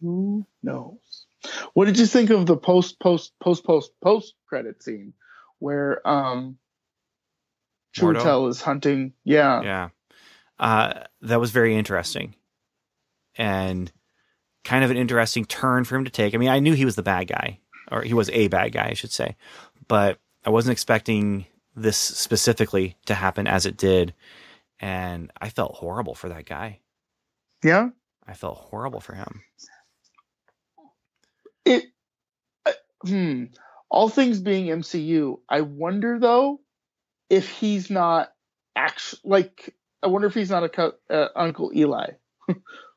Who knows? What did you think of the post post post post post credit scene where um Mordo? Is hunting? Yeah. Yeah. Uh, that was very interesting. And kind of an interesting turn for him to take. I mean, I knew he was the bad guy, or he was a bad guy, I should say, but I wasn't expecting this specifically to happen as it did. And I felt horrible for that guy. Yeah. I felt horrible for him. It. uh, hmm. all things being MCU, I wonder though if he's not actually like I wonder if he's not a co- uh, Uncle Eli, <laughs>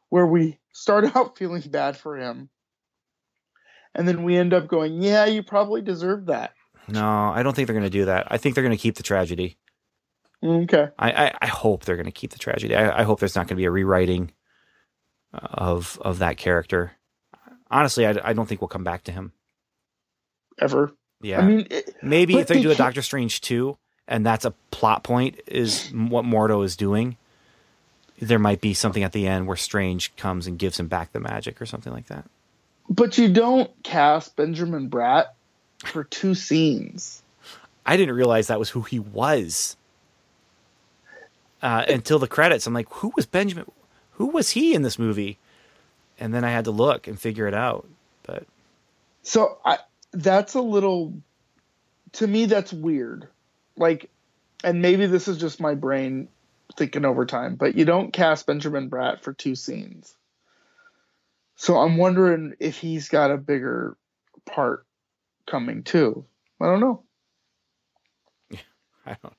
where we start <laughs> out feeling bad for him, and then we end up going, "Yeah, you probably deserve that." No, I don't think they're going to do that. I think they're going to keep the tragedy. Okay. I, I, I hope they're going to keep the tragedy. I, I hope there's not going to be a rewriting of of that character. Honestly, I, I don't think we'll come back to him. Ever. Yeah, I mean, it, maybe if they they do a Doctor Strange two, and that's a plot point, is what Mordo is doing. There might be something at the end where Strange comes and gives him back the magic or something like that. but you don't cast Benjamin Bratt for two scenes. I didn't realize that was who he was uh, until the credits. I'm like, who was Benjamin? Who was he in this movie? And then I had to look and figure it out. But So I that's a little to me that's weird. Like and maybe this is just my brain thinking over time, but you don't cast Benjamin Bratt for two scenes. So I'm wondering if he's got a bigger part coming too. I don't know. Yeah, <laughs> I don't.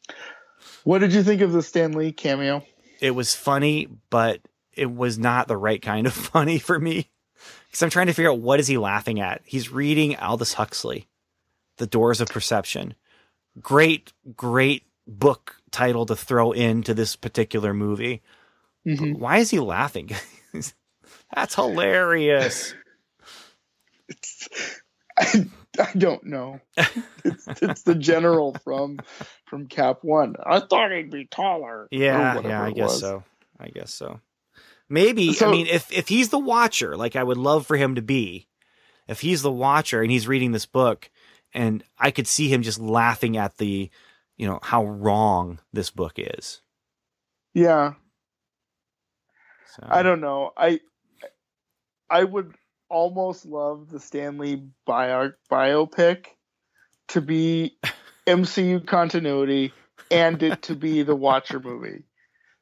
What did you think of the Stan Lee cameo? It was funny, but it was not the right kind of <laughs> funny for me. Because I'm trying to figure out what is he laughing at. He's reading Aldous Huxley, The Doors of Perception. Great, great book title to throw into this particular movie. Mhm. Why is he laughing? <laughs> That's hilarious. I, <laughs> I don't know. It's, it's the general from from Cap One. I thought he'd be taller. Yeah, yeah, I guess so. I guess so. Maybe So- I mean if if he's the watcher, like I would love for him to be, if he's the watcher and he's reading this book, and I could see him just laughing at the, you know, how wrong this book is. Yeah, So, I don't know. I I would almost love the Stan Lee bio biopic to be <laughs> MCU continuity and it to be the Watcher movie.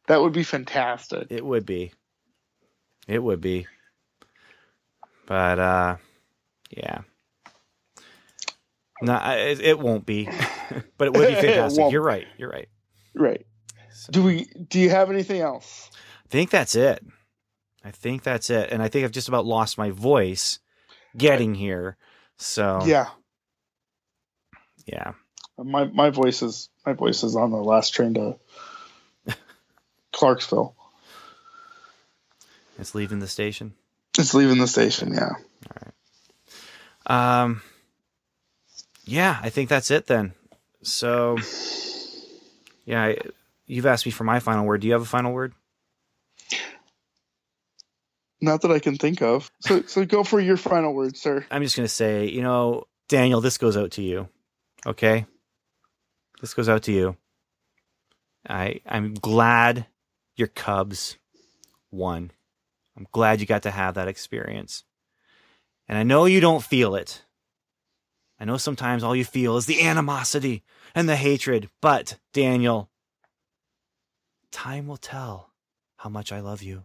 That would be fantastic. It would be. It would be. But uh, yeah. No, it, it won't be. <laughs> but <laughs> it would be fantastic. You're right. You're right. Right. So- Do we? Do you have anything else? I think that's it. I think that's it. And I think I've just about lost my voice getting here. So Yeah. yeah. My my voice is my voice is on the last train to <laughs> Clarksville. It's leaving the station. It's leaving the station. Yeah. All right. Um yeah, I think that's it then. So yeah, I, you've asked me for my final word. Do you have a final word? Not that I can think of. So so go for your final word, sir. I'm just going to say, you know, Daniel, this goes out to you. Okay? This goes out to you. I I'm glad your Cubs won. I'm glad you got to have that experience. And I know you don't feel it. I know sometimes all you feel is the animosity and the hatred, but Daniel, time will tell how much I love you.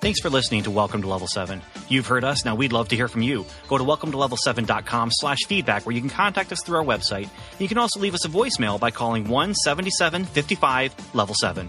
Thanks for listening to Welcome to Level 7. You've heard us, now we'd love to hear from you. Go to welcometolevel7.com slash feedback where you can contact us through our website. You can also leave us a voicemail by calling 17755 level 7.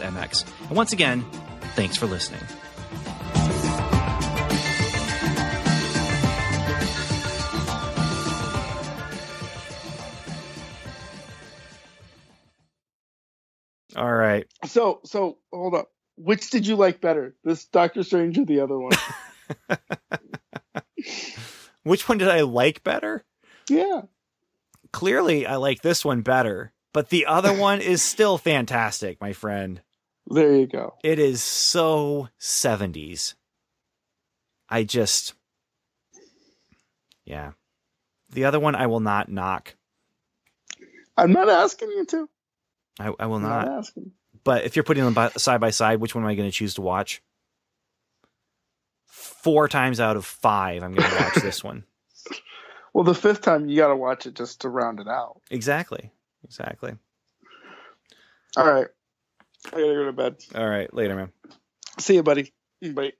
And once again, thanks for listening. All right. So so hold up. Which did you like better? This Doctor Strange or the other one? <laughs> Which one did I like better? yeah. Clearly, I like this one better, but the other one is still fantastic, my friend. There you go. It is so 70s. I just Yeah. The other one I will not knock. I'm not asking you to. I, I will I'm not. not asking. But if you're putting them by, side by side, which one am I going to choose to watch? Four times out of five, I'm going to watch this one. <laughs> Well, the fifth time you got to watch it just to round it out. Exactly. Exactly. All right. I gotta go to bed. All right. Later, man. See you, buddy. Bye.